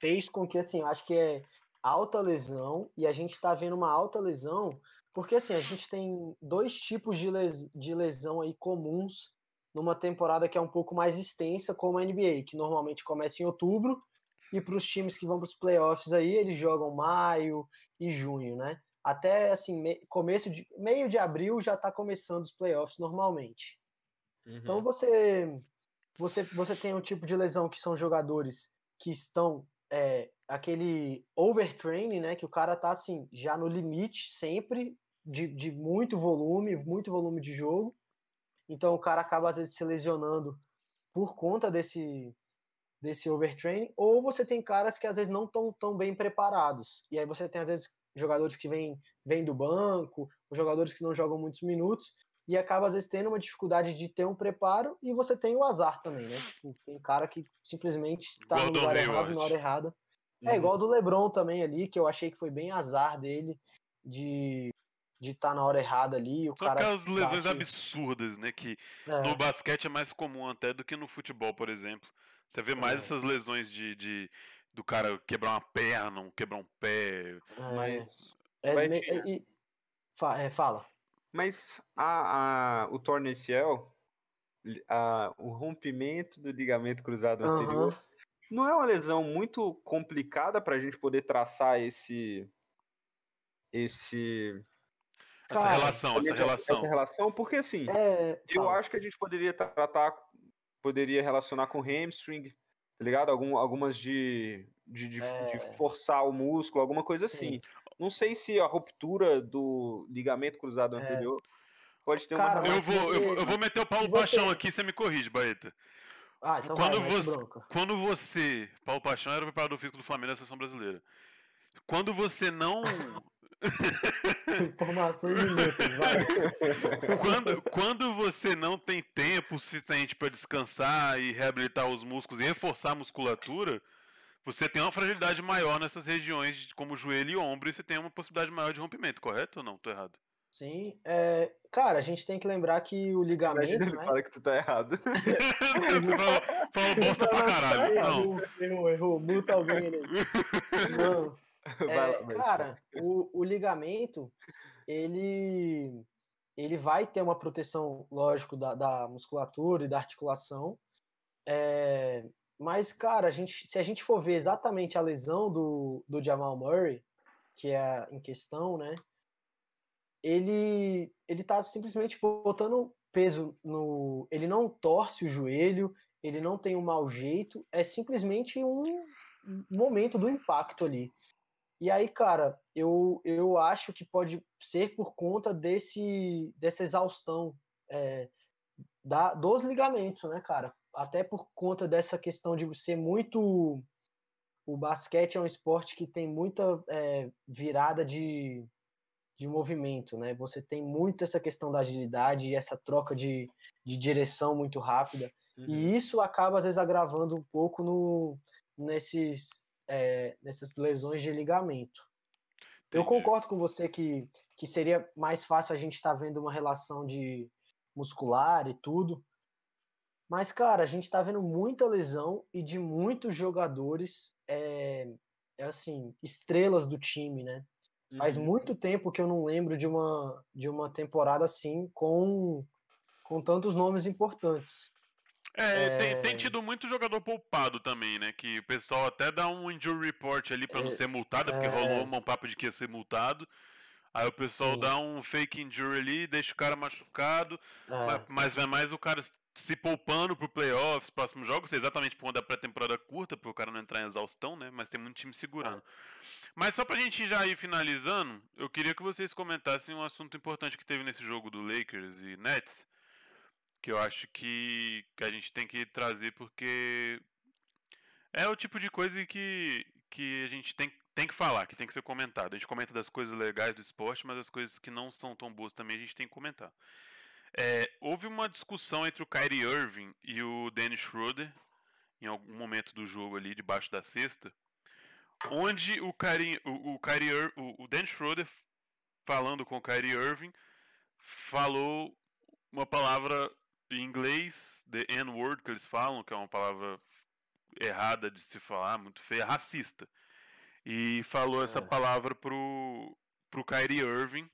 Fez com que, assim, acho que é alta lesão, e a gente tá vendo uma alta lesão, porque, assim, a gente tem dois tipos de, les, de lesão aí comuns numa temporada que é um pouco mais extensa, como a NBA, que normalmente começa em outubro, e para os times que vão para os playoffs aí, eles jogam maio e junho, né? Até assim, me, começo de meio de abril já está começando os playoffs normalmente. Uhum. Então você, você você tem um tipo de lesão que são jogadores que estão é, aquele overtraining, né? Que o cara tá assim, já no limite sempre de, de muito volume, muito volume de jogo. Então o cara acaba às vezes se lesionando por conta desse desse overtraining, ou você tem caras que às vezes não estão tão bem preparados. E aí você tem às vezes jogadores que vêm, vêm do banco, ou jogadores que não jogam muitos minutos, e acaba às vezes tendo uma dificuldade de ter um preparo, e você tem o azar também, né? Tem cara que simplesmente tá no lugar errado, na hora errada. É Uhum. igual do LeBron também ali, que eu achei que foi bem azar dele de de estar na hora errada ali, o São cara aquelas lesões bate- absurdas, né? Que é, no basquete é mais comum até do que no futebol, por exemplo. Você vê mais É. essas lesões de, de- do cara quebrar uma perna, um quebrar um pé. é, Mas, é, vai me- ter- e- fa- é, fala. mas a, a, o li- a, o rompimento do ligamento cruzado Aham. anterior, não é uma lesão muito complicada para a gente poder traçar esse esse Essa Cara, relação, essa relação. essa relação, porque assim, É, eu acho que a gente poderia tratar, poderia relacionar com hamstring, tá ligado? Algum, algumas de, de, de, de É. forçar o músculo, alguma coisa Sim. assim. Não sei se a ruptura do ligamento cruzado É. anterior pode ter Cara, uma Eu vou, eu, vou, eu vou meter o Paulo você- Paixão aqui, você me corrige, Baeta. Ah, então Quando vai, você-. Quando você. Paulo Paixão era o preparador físico do Flamengo da seleção brasileira. Quando você não. *laughs* *laughs* Informações inúteis, vai. *laughs* quando, quando você não tem tempo suficiente para descansar e reabilitar os músculos e reforçar a musculatura, você tem uma fragilidade maior nessas regiões, como joelho e ombro, e você tem uma possibilidade maior de rompimento, correto ou não? Tô errado. Sim, é, cara, a gente tem que lembrar que o ligamento, Imagina ele né? fala que tu tá errado. *laughs* Falou, falou bosta pra caralho. Não. Errou, errou, errou, muta alguém aí. Não, *laughs* é, cara, o, o ligamento, ele, ele vai ter uma proteção, lógico, da, da musculatura e da articulação. É, mas, cara, a gente, se a gente for ver exatamente a lesão do, do Jamal Murray, que é em questão, né? Ele, ele tá simplesmente botando peso no. Ele não torce o joelho, ele não tem um mau jeito, é simplesmente um momento do impacto ali. E aí, cara, eu, eu acho que pode ser por conta desse, dessa exaustão é, da, dos ligamentos, né, cara? Até por conta dessa questão de ser muito. O basquete é um esporte que tem muita é, virada de, de movimento, né? Você tem muito essa questão da agilidade e essa troca de, de direção muito rápida. Uhum. E isso acaba, às vezes, agravando um pouco no, nesses, é, nessas lesões de ligamento. Eu Entendi. concordo com você que, que seria mais fácil a gente estar vendo uma relação de muscular e tudo. Mas, cara, a gente está vendo muita lesão e de muitos jogadores, é, é assim, estrelas do time, né? Faz Uhum. muito tempo que eu não lembro de uma, de uma temporada assim com, com tantos nomes importantes. É, Tem, É. tem tido muito jogador poupado também, né? Que o pessoal até dá um injury report ali pra não É, ser multado, porque é. rolou um papo de que ia ser multado. Aí o pessoal Sim. dá um fake injury ali, deixa o cara machucado, ma- É, mas vai mais o cara se poupando pro playoffs, próximos jogos, exatamente por conta da pré-temporada curta, para o cara não entrar em exaustão, né? Mas tem muito time segurando. Mas só pra gente já ir finalizando, eu queria que vocês comentassem um assunto importante que teve nesse jogo do Lakers e Nets, que eu acho que, que a gente tem que trazer porque é o tipo de coisa que, que a gente tem, tem que falar, que tem que ser comentado. A gente comenta das coisas legais do esporte, mas as coisas que não são tão boas também a gente tem que comentar. É, houve uma discussão entre o Kyrie Irving e o Dennis Schroeder em algum momento do jogo ali, debaixo da cesta, onde o Kyrie, o, o, Kyrie Ir- o, o Dennis Schroeder, falando com o Kyrie Irving, falou uma palavra em inglês, the N-word que eles falam, que é uma palavra errada de se falar, muito feia, racista. E falou essa É. palavra pro, pro Kyrie Irving.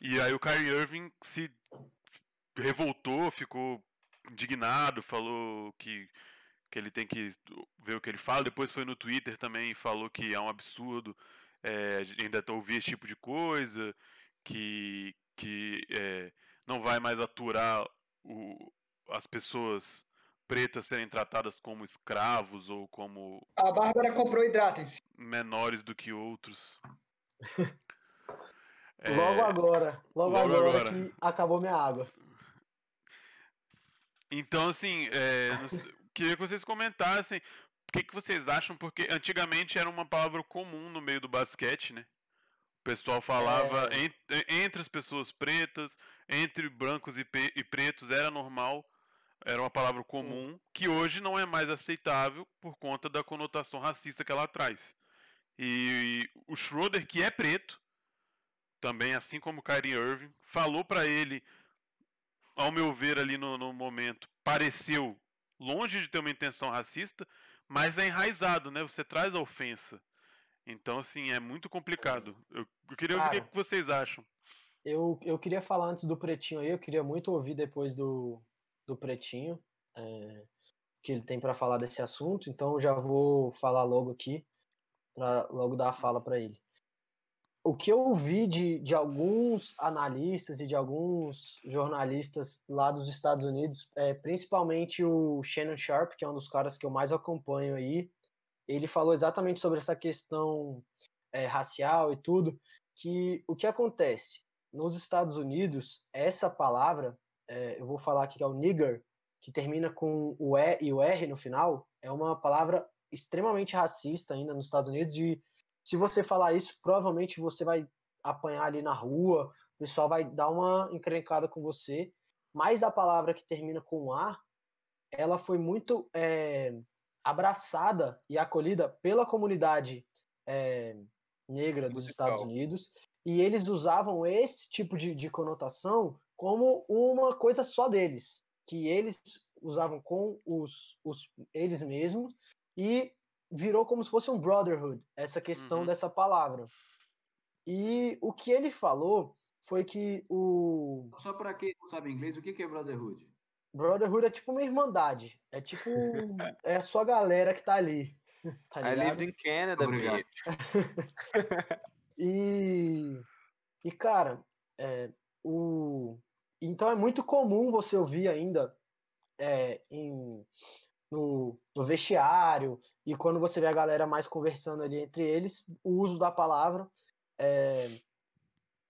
E aí o Kyrie Irving se revoltou, ficou indignado, falou que, que ele tem que ver o que ele fala. Depois foi no Twitter também falou que é um absurdo é, ainda ouvir esse tipo de coisa, que, que é, não vai mais aturar o, as pessoas pretas serem tratadas como escravos ou como A Bárbara comprou hidratem-se. menores do que outros. *laughs* É, Logo agora, logo, logo agora, agora. que acabou minha água. Então, assim, é, queria que vocês comentassem o que, que vocês acham, porque antigamente era uma palavra comum no meio do basquete, né? O pessoal falava É. en- entre as pessoas pretas, entre brancos e, e pretos, era normal, era uma palavra comum, que hoje não é mais aceitável por conta da conotação racista que ela traz. E, o Schroeder, que é preto, também assim como o Kyrie Irving, falou pra ele ao meu ver ali no, no momento, pareceu longe de ter uma intenção racista, mas é enraizado, né? Você traz a ofensa. Então, assim, é muito complicado. Eu, eu queria ouvir o que Cara. que vocês acham. Eu, eu queria falar antes do Pretinho aí, eu queria muito ouvir depois do, do Pretinho, é, que ele tem para falar desse assunto, então já vou falar logo aqui, para logo dar a fala para ele. O que eu ouvi de, de alguns analistas e de alguns jornalistas lá dos Estados Unidos, é, principalmente o Shannon Sharp, que é um dos caras que eu mais acompanho aí, ele falou exatamente sobre essa questão é, racial e tudo, que o que acontece? Nos Estados Unidos, essa palavra, é, eu vou falar aqui que é o nigger, que termina com o E e o R no final, é uma palavra extremamente racista ainda nos Estados Unidos. De se você falar isso, provavelmente você vai apanhar ali na rua, o pessoal vai dar uma encrencada com você. Mas a palavra que termina com A, ela foi muito é, abraçada e acolhida pela comunidade é, negra dos. Estados Unidos e eles usavam esse tipo de, de conotação como uma coisa só deles, que eles usavam com os, os eles mesmos e virou como se fosse um brotherhood essa questão Uhum. dessa palavra. E o que ele falou foi que o Só para quem não sabe inglês, o que é Brotherhood? brotherhood é tipo uma irmandade, é tipo *laughs* é a sua galera que tá ali, *laughs* tá I lived in Canada, Obrigado. *laughs* E, e cara, é, o, então é muito comum você ouvir ainda é, em, no, no vestiário e quando você vê a galera mais conversando ali entre eles, o uso da palavra. é,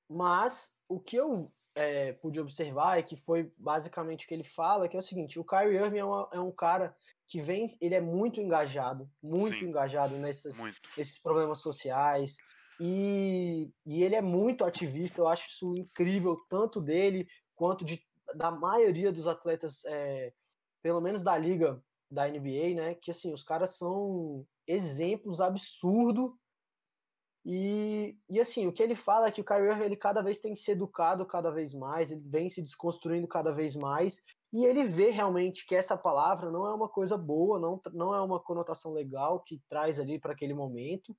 mas o que eu é, pude observar e que foi basicamente o que ele fala, que é o seguinte, o Kyrie Irving é, uma- é um cara que vem, ele é muito engajado, muito Sim. engajado nessas, Muito. esses problemas sociais. E, e ele é muito ativista, eu acho isso incrível, tanto dele quanto de, da maioria dos atletas, é, pelo menos da liga da NBA, né? Que assim, os caras são exemplos absurdos. E, e assim, o que ele fala é que o Kyrie ele cada vez tem se educado cada vez mais, ele vem se desconstruindo cada vez mais, e ele vê realmente que essa palavra não é uma coisa boa, não, não é uma conotação legal que traz ali para aquele momento.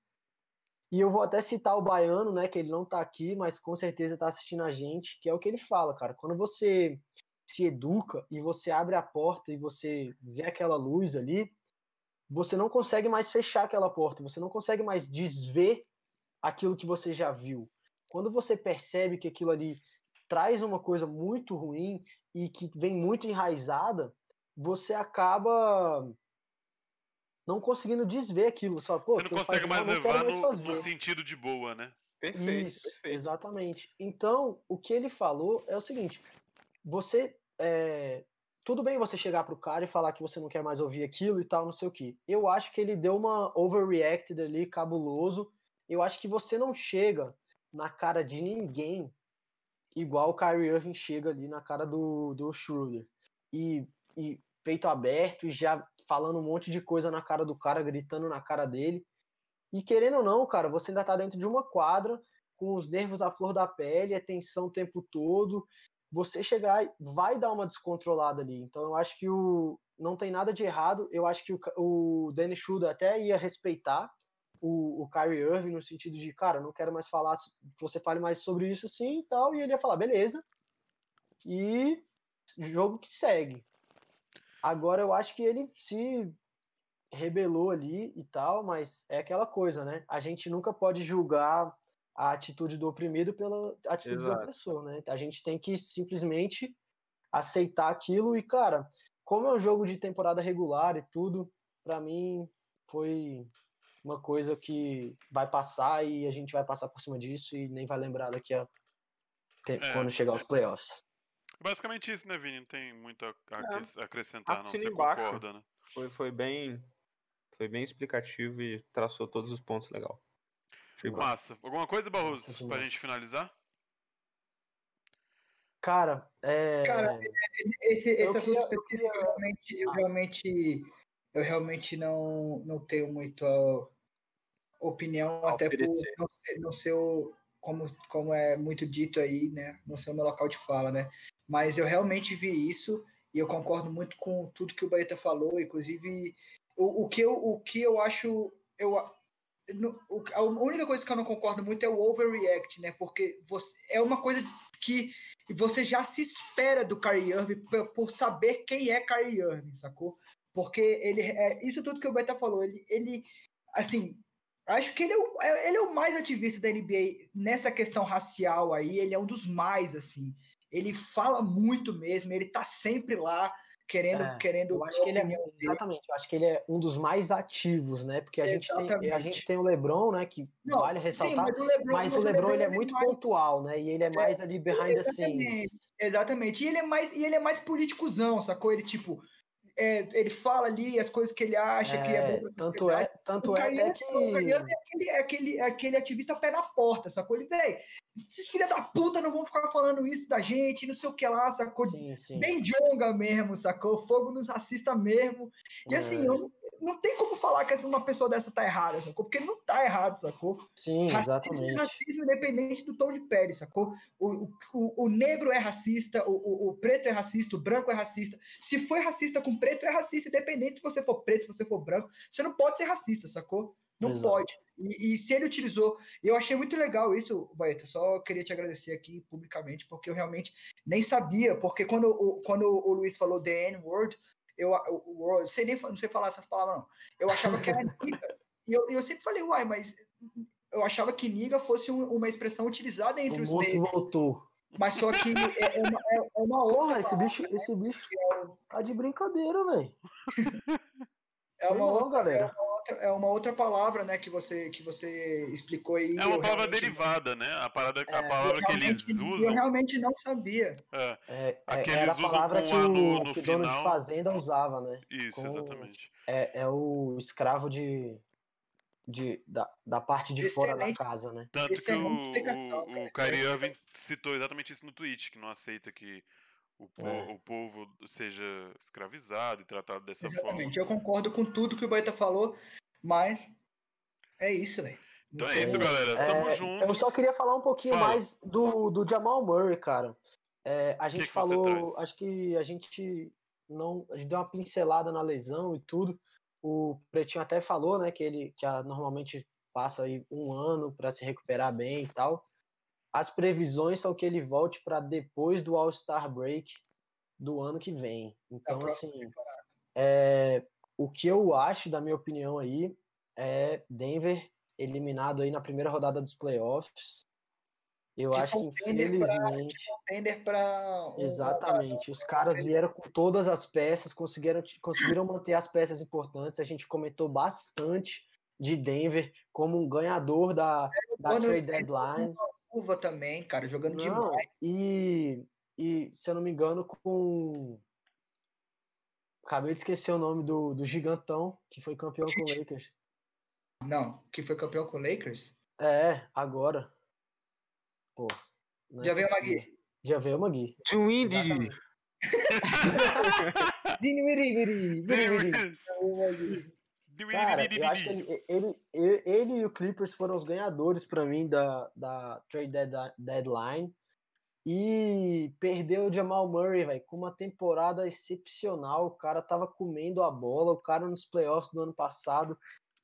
E eu vou até citar o Baiano, né, que ele não tá aqui, mas com certeza tá assistindo a gente, que é o que ele fala, cara. Quando você se educa e você abre a porta e você vê aquela luz ali, você não consegue mais fechar aquela porta, você não consegue mais desver aquilo que você já viu. Quando você percebe que aquilo ali traz uma coisa muito ruim e que vem muito enraizada, você acaba não conseguindo desver aquilo. Você, fala, Pô, Você não consegue mais mal, levar mais no, no sentido de boa, né? Perfeito, Isso, perfeito. exatamente. Então, o que ele falou é o seguinte: você. é, tudo bem você chegar pro cara e falar que você não quer mais ouvir aquilo e tal, não sei o que. Eu acho que ele deu uma overreacted ali, cabuloso. Eu acho que você não chega na cara de ninguém igual o Kyrie Irving chega ali na cara do, do Schroeder. E, e peito aberto e já falando um monte de coisa na cara do cara, gritando na cara dele. E querendo ou não, cara, você ainda tá dentro de uma quadra, com os nervos à flor da pele, a tensão o tempo todo. Você chegar vai dar uma descontrolada ali. Então eu acho que o não tem nada de errado. Eu acho que o, o Dennis Schroeder até ia respeitar o, o Kyrie Irving no sentido de, cara, não quero mais falar, você fale mais sobre isso assim e tal. E ele ia falar, beleza. E jogo que segue. Agora eu acho que ele se rebelou ali e tal, mas é aquela coisa, né? A gente nunca pode julgar a atitude do oprimido pela atitude do Exato. opressor, né? A gente tem que simplesmente aceitar aquilo e, cara, como é um jogo de temporada regular e tudo, pra mim foi uma coisa que vai passar e a gente vai passar por cima disso e nem vai lembrar daqui a É. quando chegar os playoffs. Basicamente isso, né, Vini? Não tem muito a a acrescentar, não. Você embaixo. concorda, né? Foi, foi bem. Foi bem explicativo e traçou todos os pontos legal. Achei bom. Massa. Alguma coisa, Barroso, Massa pra gente finalizar? Cara, é. Cara, Esse, esse Eu assunto queria- eu específico, queria- eu realmente, eu Ah. realmente, eu realmente não, não tenho muito a opinião, A até por oferecer. não ser, não ser o, como, como é muito dito aí, né? Não ser o meu local de fala, né? Mas eu realmente vi isso e eu concordo muito com tudo que o Baeta falou, inclusive o, o, que, eu, o que eu acho. Eu, a- única coisa que eu não concordo muito é o overreact, né? Porque você, é uma coisa que você já se espera do Kyrie Irving por, por saber quem é Kyrie Irving, sacou? Porque ele é isso tudo que o Beta falou, ele, ele assim, acho que ele é, o, é- ele é o mais ativista da NBA nessa questão racial aí, ele é um dos mais assim. Ele fala muito mesmo, ele tá sempre lá querendo É, querendo Eu acho que ele é, exatamente, eu acho que ele é um dos mais ativos, né? Porque a gente, tem, a gente tem o LeBron, né? Que Não, vale sim, ressaltar, mas o LeBron, mas o LeBron ele é muito mais- pontual, né? E ele é mais ali behind the exatamente. scenes. Exatamente. E ele é mais, e ele é mais politicozão, sacou? Ele, tipo, é, ele fala ali as coisas que ele acha que é É, bom pra tanto é, tanto O é o Kyrie que Irving é aquele, é aquele, é aquele ativista pé na porta, sacou? Ele, velho, esses filha da puta não vão ficar falando isso da gente, não sei o que lá, sacou? sim, sim. Bem jonga mesmo, sacou? Fogo nos racista mesmo. E assim, É, eu não, tem como falar que uma pessoa dessa tá errada, sacou? Porque não tá errado, sacou? sim, Racismo é exatamente. racismo independente do tom de pele, sacou? O, o, o negro é racista, o, o, o preto é racista, o branco é racista. Se foi racista com preto, é racista, independente se você for preto, se você for branco. Você não pode ser racista, sacou? Não Exato. pode. E, e se ele utilizou. Eu achei muito legal isso, Baeta. Só queria te agradecer aqui publicamente, porque eu realmente nem sabia. Porque quando, o, quando o Luiz falou The N-word, eu, o, o, word, sei nem não sei falar essas palavras, não. Eu achava que era *laughs* niga. E eu, eu sempre falei, uai, mas eu achava que niga fosse um- uma expressão utilizada entre O os moço negros. voltou. Mas só que é, é uma, é, é uma. Porra, esse bicho, esse bicho tá de brincadeira, velho. É uma, mal, outra, galera. É, uma outra, é uma outra palavra, né, que você, que você explicou aí. É uma palavra derivada, né? A, parada, a É, palavra que eles realmente- Eu usam. realmente não sabia. É, É, A é, que era a usam palavra que A o, no- no que o dono de fazenda usava, né? isso, Com- exatamente. É, é o escravo de, de, da, da parte de fora da Excelente. casa, né? Tanto que excelente o, explicação, o, cara. o Kyrie Irving citou exatamente isso no tweet, que não aceita que o, po- É. o povo seja escravizado e tratado dessa Exatamente. forma. Eu concordo com tudo que o Baita falou, mas é isso, velho. Então Não é isso, tem- galera. Tamo É, junto. Eu só queria falar um pouquinho Fala. mais do, do Jamal Murray, cara. É, a gente que você falou, acho que a gente não, a gente deu uma pincelada na lesão e tudo. O Pretinho até falou, né, que ele que a- normalmente passa aí um ano para se recuperar bem e tal. As previsões são que ele volte para depois do All-Star Break do ano que vem. Então, assim, é, o que eu acho, da minha opinião aí, é Denver eliminado aí na primeira rodada dos playoffs. Eu De acho que, contender pra- infelizmente, Tender para um exatamente, os caras vieram com todas as peças, conseguiram, conseguiram manter as peças importantes. A gente comentou bastante de Denver como um ganhador da, da quando- trade deadline. Curva também, cara, jogando Não, demais. e, e, se eu não me engano, com. Acabei de esquecer o nome do, do gigantão que foi campeão com o Lakers. Não, que foi campeão com o Lakers. É, agora. Pô. é Já veio o. Magui. Já veio o Magui. Twindy. Dinimiri. Cara, eu acho que ele, ele, ele, ele e o Clippers foram os ganhadores para mim da, da trade dead- deadline. E perdeu o Jamal Murray, velho, com uma temporada excepcional. O cara tava comendo a bola. O cara nos playoffs do ano passado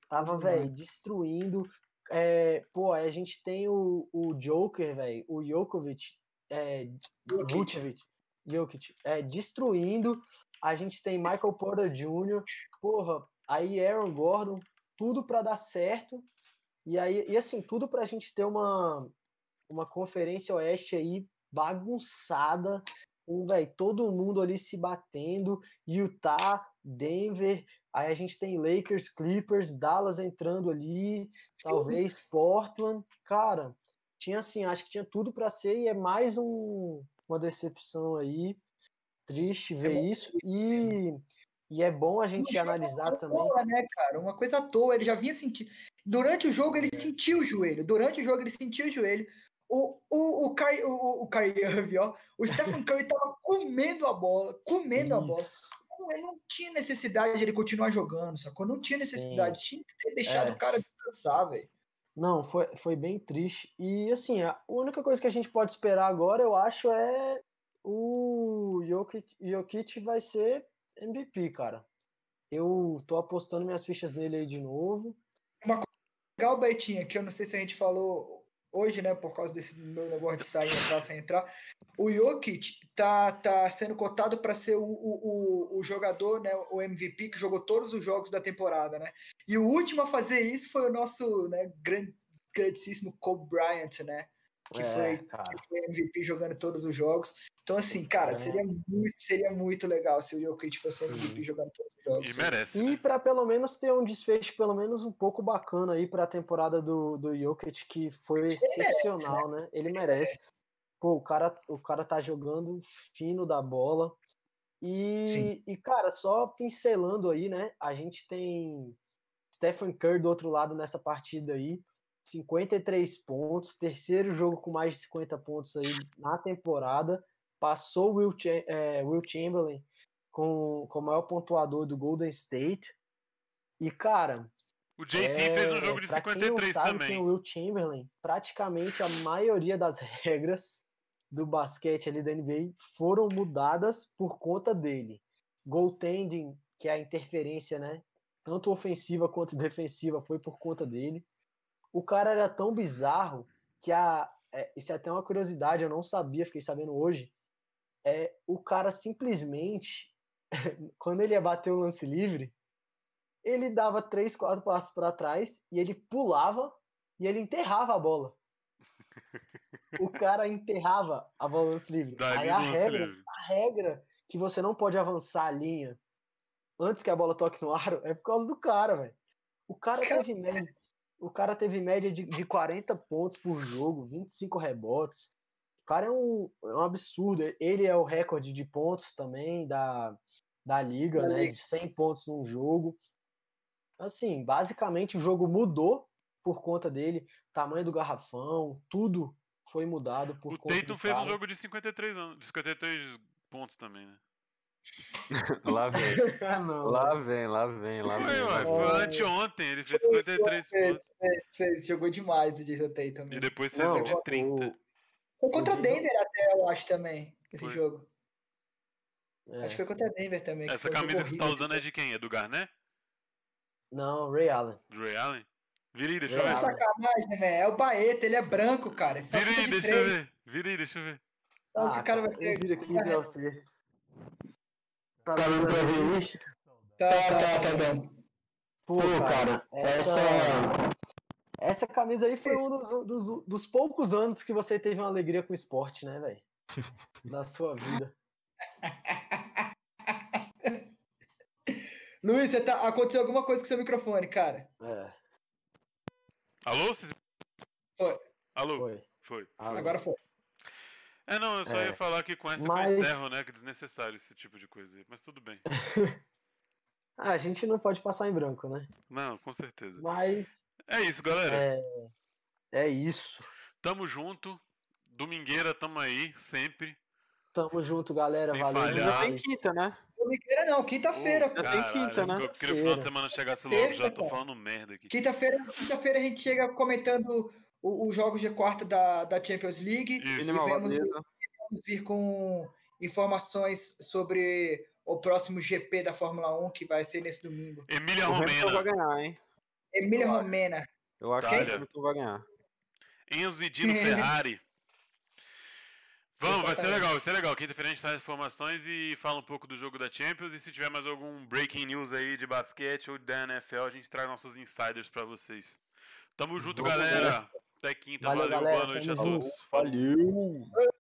tava, Uhum. velho, destruindo. É, pô, a gente tem o, o Joker, velho, o Jokovic, é, Jokic. Vucevic, Jokic, é, destruindo. a gente tem Michael Porter Jr., porra, aí Aaron Gordon, tudo para dar certo. E aí, e assim, tudo pra gente ter uma, uma conferência oeste aí bagunçada, com véio, todo mundo ali se batendo, Utah, Denver, aí a gente tem Lakers, Clippers, Dallas entrando ali, talvez Portland, cara, tinha assim, acho que tinha tudo para ser e é mais um, uma decepção aí, triste ver É isso. E e é bom a gente analisar à também. toa, né, cara? Uma coisa à toa. Ele já vinha sentindo. Durante o jogo, ele sentiu o joelho. Durante o jogo, ele sentiu o joelho. O, o, o, o, o Kyrie Irving, ó. O Stephen Curry tava *laughs* comendo a bola, comendo a bola. Isso. Não, ele não tinha necessidade de ele continuar jogando, sacou? Não tinha necessidade. Tinha que ter deixado É. o cara descansar, velho. Não, foi, foi bem triste. E assim, a única coisa que a gente pode esperar agora, eu acho, é o Jokic, Jokic vai ser MVP, cara. Eu tô apostando minhas fichas nele aí de novo. Legal, Betinha, que eu não sei se a gente falou hoje, né, por causa desse meu negócio de sair, entrar, sair, entrar. O Jokic tá, tá sendo cotado para ser o, o, o, jogador, né, o MVP, que jogou todos os jogos da temporada, né? E o último a fazer isso foi o nosso né, gran- grandíssimo Kobe Bryant, né? Que, É, foi, cara. que foi MVP jogando todos os jogos. Então, assim, cara, É. seria muito, seria muito legal se o Jokic fosse MVP jogando todos os jogos. E merece. E né? para pelo menos ter um desfecho pelo menos um pouco bacana aí para a temporada do, do Jokic, que foi excepcional, né? Ele merece. Pô, o cara, o cara tá jogando fino da bola. E, Sim. e, cara, só pincelando aí, né? A gente tem Stephen Curry do outro lado nessa partida aí. 53 pontos, terceiro jogo com mais de 50 pontos aí na temporada. Passou Will, Cha- é, Will Chamberlain com, com o maior pontuador do Golden State. E, cara, O JT é, fez um jogo de pra quem não 53 sabe também. É o Will Chamberlain, praticamente a maioria das *laughs* regras do basquete ali da NBA foram mudadas por conta dele. Goaltending, que é a interferência, né? Tanto ofensiva quanto defensiva, foi por conta dele. O cara era tão bizarro que a. é, isso é até uma curiosidade, eu não sabia, fiquei sabendo hoje. É, o cara simplesmente, *laughs* quando ele ia bater o lance livre, ele dava três, quatro passos para trás e ele pulava e ele enterrava a bola. *laughs* O cara enterrava a bola no lance livre. Aí a regra, livre. a regra que você não pode avançar a linha antes que a bola toque no aro é por causa do cara, velho. O cara teve média, o cara teve média de, de 40 pontos por jogo, 25 rebotes. O cara é um, é um absurdo. Ele é o recorde de pontos também da, da liga, Da né? liga. De 100 pontos num jogo. Assim, basicamente o jogo mudou por conta dele. Tamanho do garrafão, tudo foi mudado por O conta Tatum do fez um jogo de 53 anos, de 53 pontos também, né? *laughs* Lá vem, *laughs* Ah, não, lá vem, lá vem, lá Foi, vem. lá ué, vem. foi anteontem, ele fez 53 Fez, pontos. fez, fez, jogou demais o Jason Tatum. E depois fez Não, um de 30. Foi contra o Denver até, eu acho, também, esse Foi. jogo. É. Acho que foi contra Denver também. que Essa jogo camisa que você tá usando é de quem? É do Garnet? Não, Ray Allen. Ray Allen? Vira aí, deixa eu ver. Que sacanagem, né, velho? É o Baeta, ele é branco, cara. Esse Vira aí, deixa eu ver. Vira aí, deixa eu ver. Que Ah, o cara vai cara, ter? eu viro aqui você. Tá Tá dando pra ver aí? aí? Tá, Tá, tá, tá dando. Pô, Pô, cara, cara, essa. essa camisa aí foi um dos, dos, dos poucos anos que você teve uma alegria com o esporte, né, velho? *laughs* Da sua vida. *laughs* Luiz, você tá... aconteceu alguma coisa com seu microfone, cara. É, Alô? Vocês... Foi. Alô? foi. Foi. Ah, Agora foi. É, não, eu só É. ia falar que com essa Mas- eu encerro, né? Que desnecessário esse tipo de coisa aí. Mas tudo bem. *laughs* Ah, a gente não pode passar em branco, né? Não, com certeza. Mas É isso, galera. é, é isso. Tamo junto. Domingueira, tamo aí, sempre. Tamo junto, galera. Sem Valeu. falhar. Já tem quinta, né? Domingueira não, quinta-feira. Já tem quinta, né? Eu queria o final de semana chegasse logo, já tô falando merda aqui. Quinta-feira quinta-feira a gente chega comentando os jogos de quarta da, da Champions League. Isso. E vamos vir com informações sobre o próximo GP da Fórmula 1 que vai ser nesse domingo. Emília Romena. vai ganhar, hein? Emília Romena. Eu acho que o Hamilton vai ganhar. Enzo e Dino *laughs* Ferrari. Vamos, vai ser legal, vai ser legal. Quinta-feira a gente traz informações e fala um pouco do jogo da Champions. E se tiver mais algum breaking news aí de basquete ou da NFL, a gente traz nossos insiders para vocês. Tamo junto, Vamos galera. Ver. Até quinta, valeu, valeu galera, boa noite a todos. Valeu!